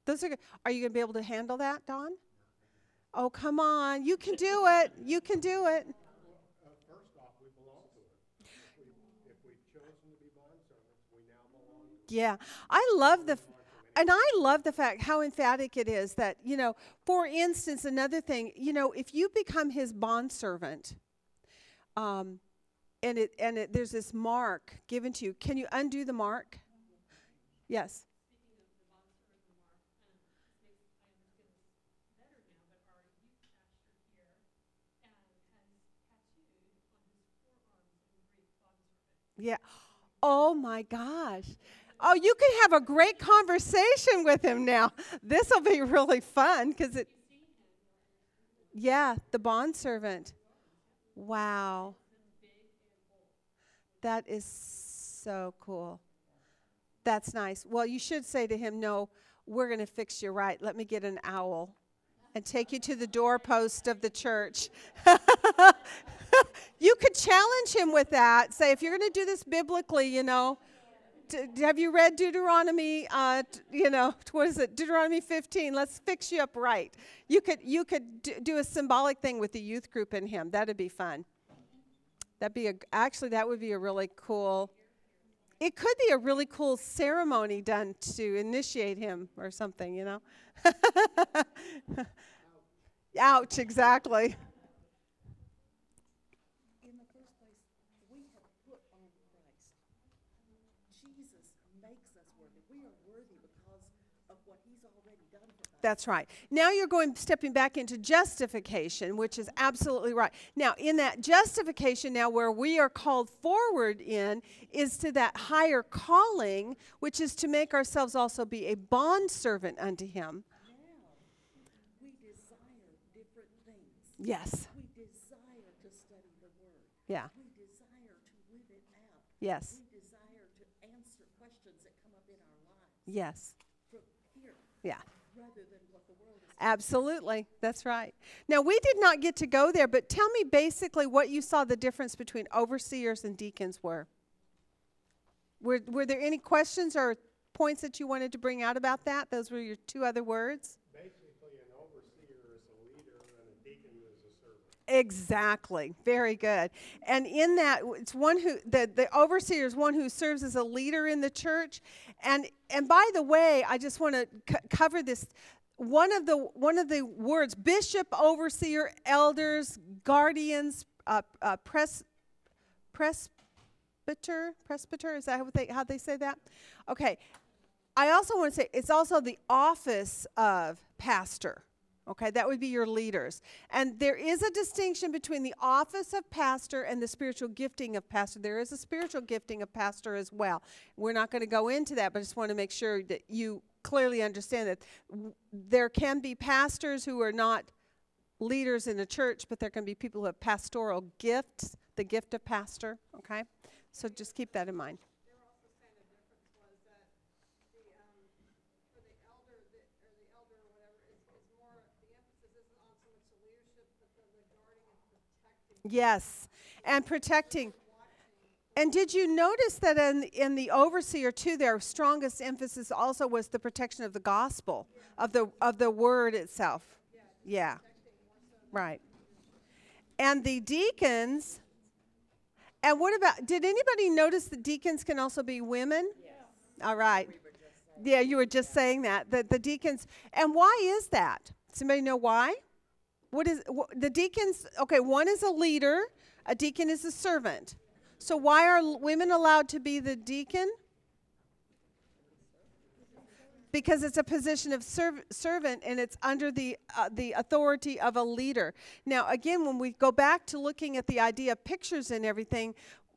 Those are good. Are you going to be able to handle that, Don? Oh, come on. You can do it. You can do it. Yeah. I love the and I love the fact how emphatic it is that, you know, for instance, another thing, you know, if you become his bondservant, um, and it and it, there's this mark given to you. Can you undo the mark? Yes. Yeah. Oh my gosh. Oh, you can have a great conversation with him now. This will be really fun because it. Yeah, the bond servant. Wow. That is so cool. That's nice. Well, you should say to him, No, we're going to fix you right. Let me get an awl and take you to the doorpost of the church. [laughs] you could challenge him with that. Say, if you're going to do this biblically, you know, d- have you read Deuteronomy? Uh, t- you know, [laughs] what is it? Deuteronomy 15. Let's fix you up right. You could you could d- do a symbolic thing with the youth group and him. That'd be fun. That'd be a actually that would be a really cool. It could be a really cool ceremony done to initiate him or something. You know. [laughs] Ouch! Exactly. In the first place, we have put on Christ. Jesus makes us worthy. We are worthy because of what he's already done for us. That's right. Now you're going stepping back into justification, which is absolutely right. Now, in that justification, now where we are called forward in is to that higher calling, which is to make ourselves also be a bond servant unto him. We desire different things. Yes. We desire to study the word. Yeah. We desire to live it out. Yes. We desire to answer questions that come up in our lives Yes. from here Yeah. rather than what the world is. Absolutely. That's right. Now, we did not get to go there, but tell me basically what you saw the difference between overseers and deacons were. Were, were there any questions or points that you wanted to bring out about that? Those were your two other words? Basically, an overseer is a leader and a deacon is a servant. Exactly. Very good. And in that, it's one who the the overseer is one who serves as a leader in the church. And and by the way, I just want to c- cover this. One of the one of the words: bishop, overseer, elders, guardians, uh, uh, pres presbyter. Presbyter is that they how they say that? Okay. I also want to say it's also the office of pastor. Okay, that would be your leaders. And there is a distinction between the office of pastor and the spiritual gifting of pastor. There is a spiritual gifting of pastor as well. We're not going to go into that, but I just want to make sure that you clearly understand that there can be pastors who are not leaders in the church, but there can be people who have pastoral gifts, the gift of pastor. Okay, so just keep that in mind. Yes, and protecting. And did you notice that in in the overseer too, their strongest emphasis also was the protection of the gospel of the of the word itself. Yeah. Right. And the deacons. And what about? Did anybody notice that deacons can also be women? Yeah. All right. Yeah, you were just saying that that the deacons. And why is that? Somebody know why? What is wh- the deacons? Okay, one is a leader. A deacon is a servant. So why are women allowed to be the deacon? Because it's a position of serv- servant and it's under the uh, the authority of a leader. Now, again, when we go back to looking at the idea of pictures and everything,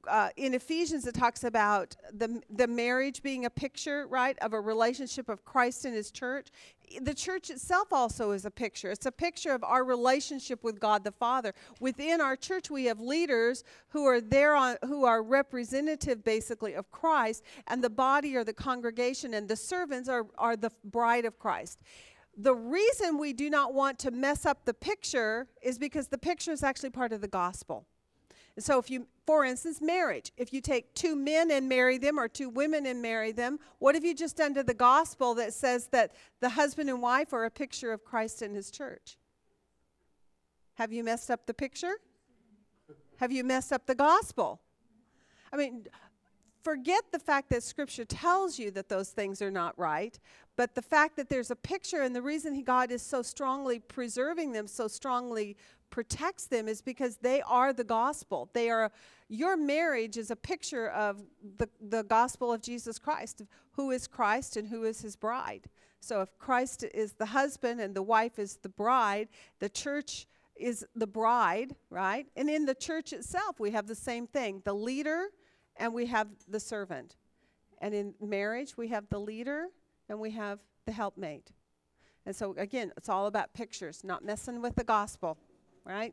uh, in Ephesians it talks about the the marriage being a picture, right, of a relationship of Christ and His church. The church itself also is a picture. It's a picture of our relationship with God the Father. Within our church, we have leaders who are there on who are representative, basically, of Christ, and the body or the congregation, and the servants are are the bride of Christ. The reason we do not want to mess up the picture is because the picture is actually part of the gospel. So, if you, for instance, marriage, if you take two men and marry them or two women and marry them, what have you just done to the gospel that says that the husband and wife are a picture of Christ and his church? Have you messed up the picture? Have you messed up the gospel? I mean, forget the fact that scripture tells you that those things are not right, but the fact that there's a picture and the reason God is so strongly preserving them, so strongly protects them is because they are the gospel. They are your marriage is a picture of the, the gospel of Jesus Christ, of who is Christ and who is his bride. So if Christ is the husband and the wife is the bride, the church is the bride, right? And in the church itself, we have the same thing the leader and we have the servant. And in marriage, we have the leader and we have the helpmate. And so, again, it's all about pictures, not messing with the gospel, right?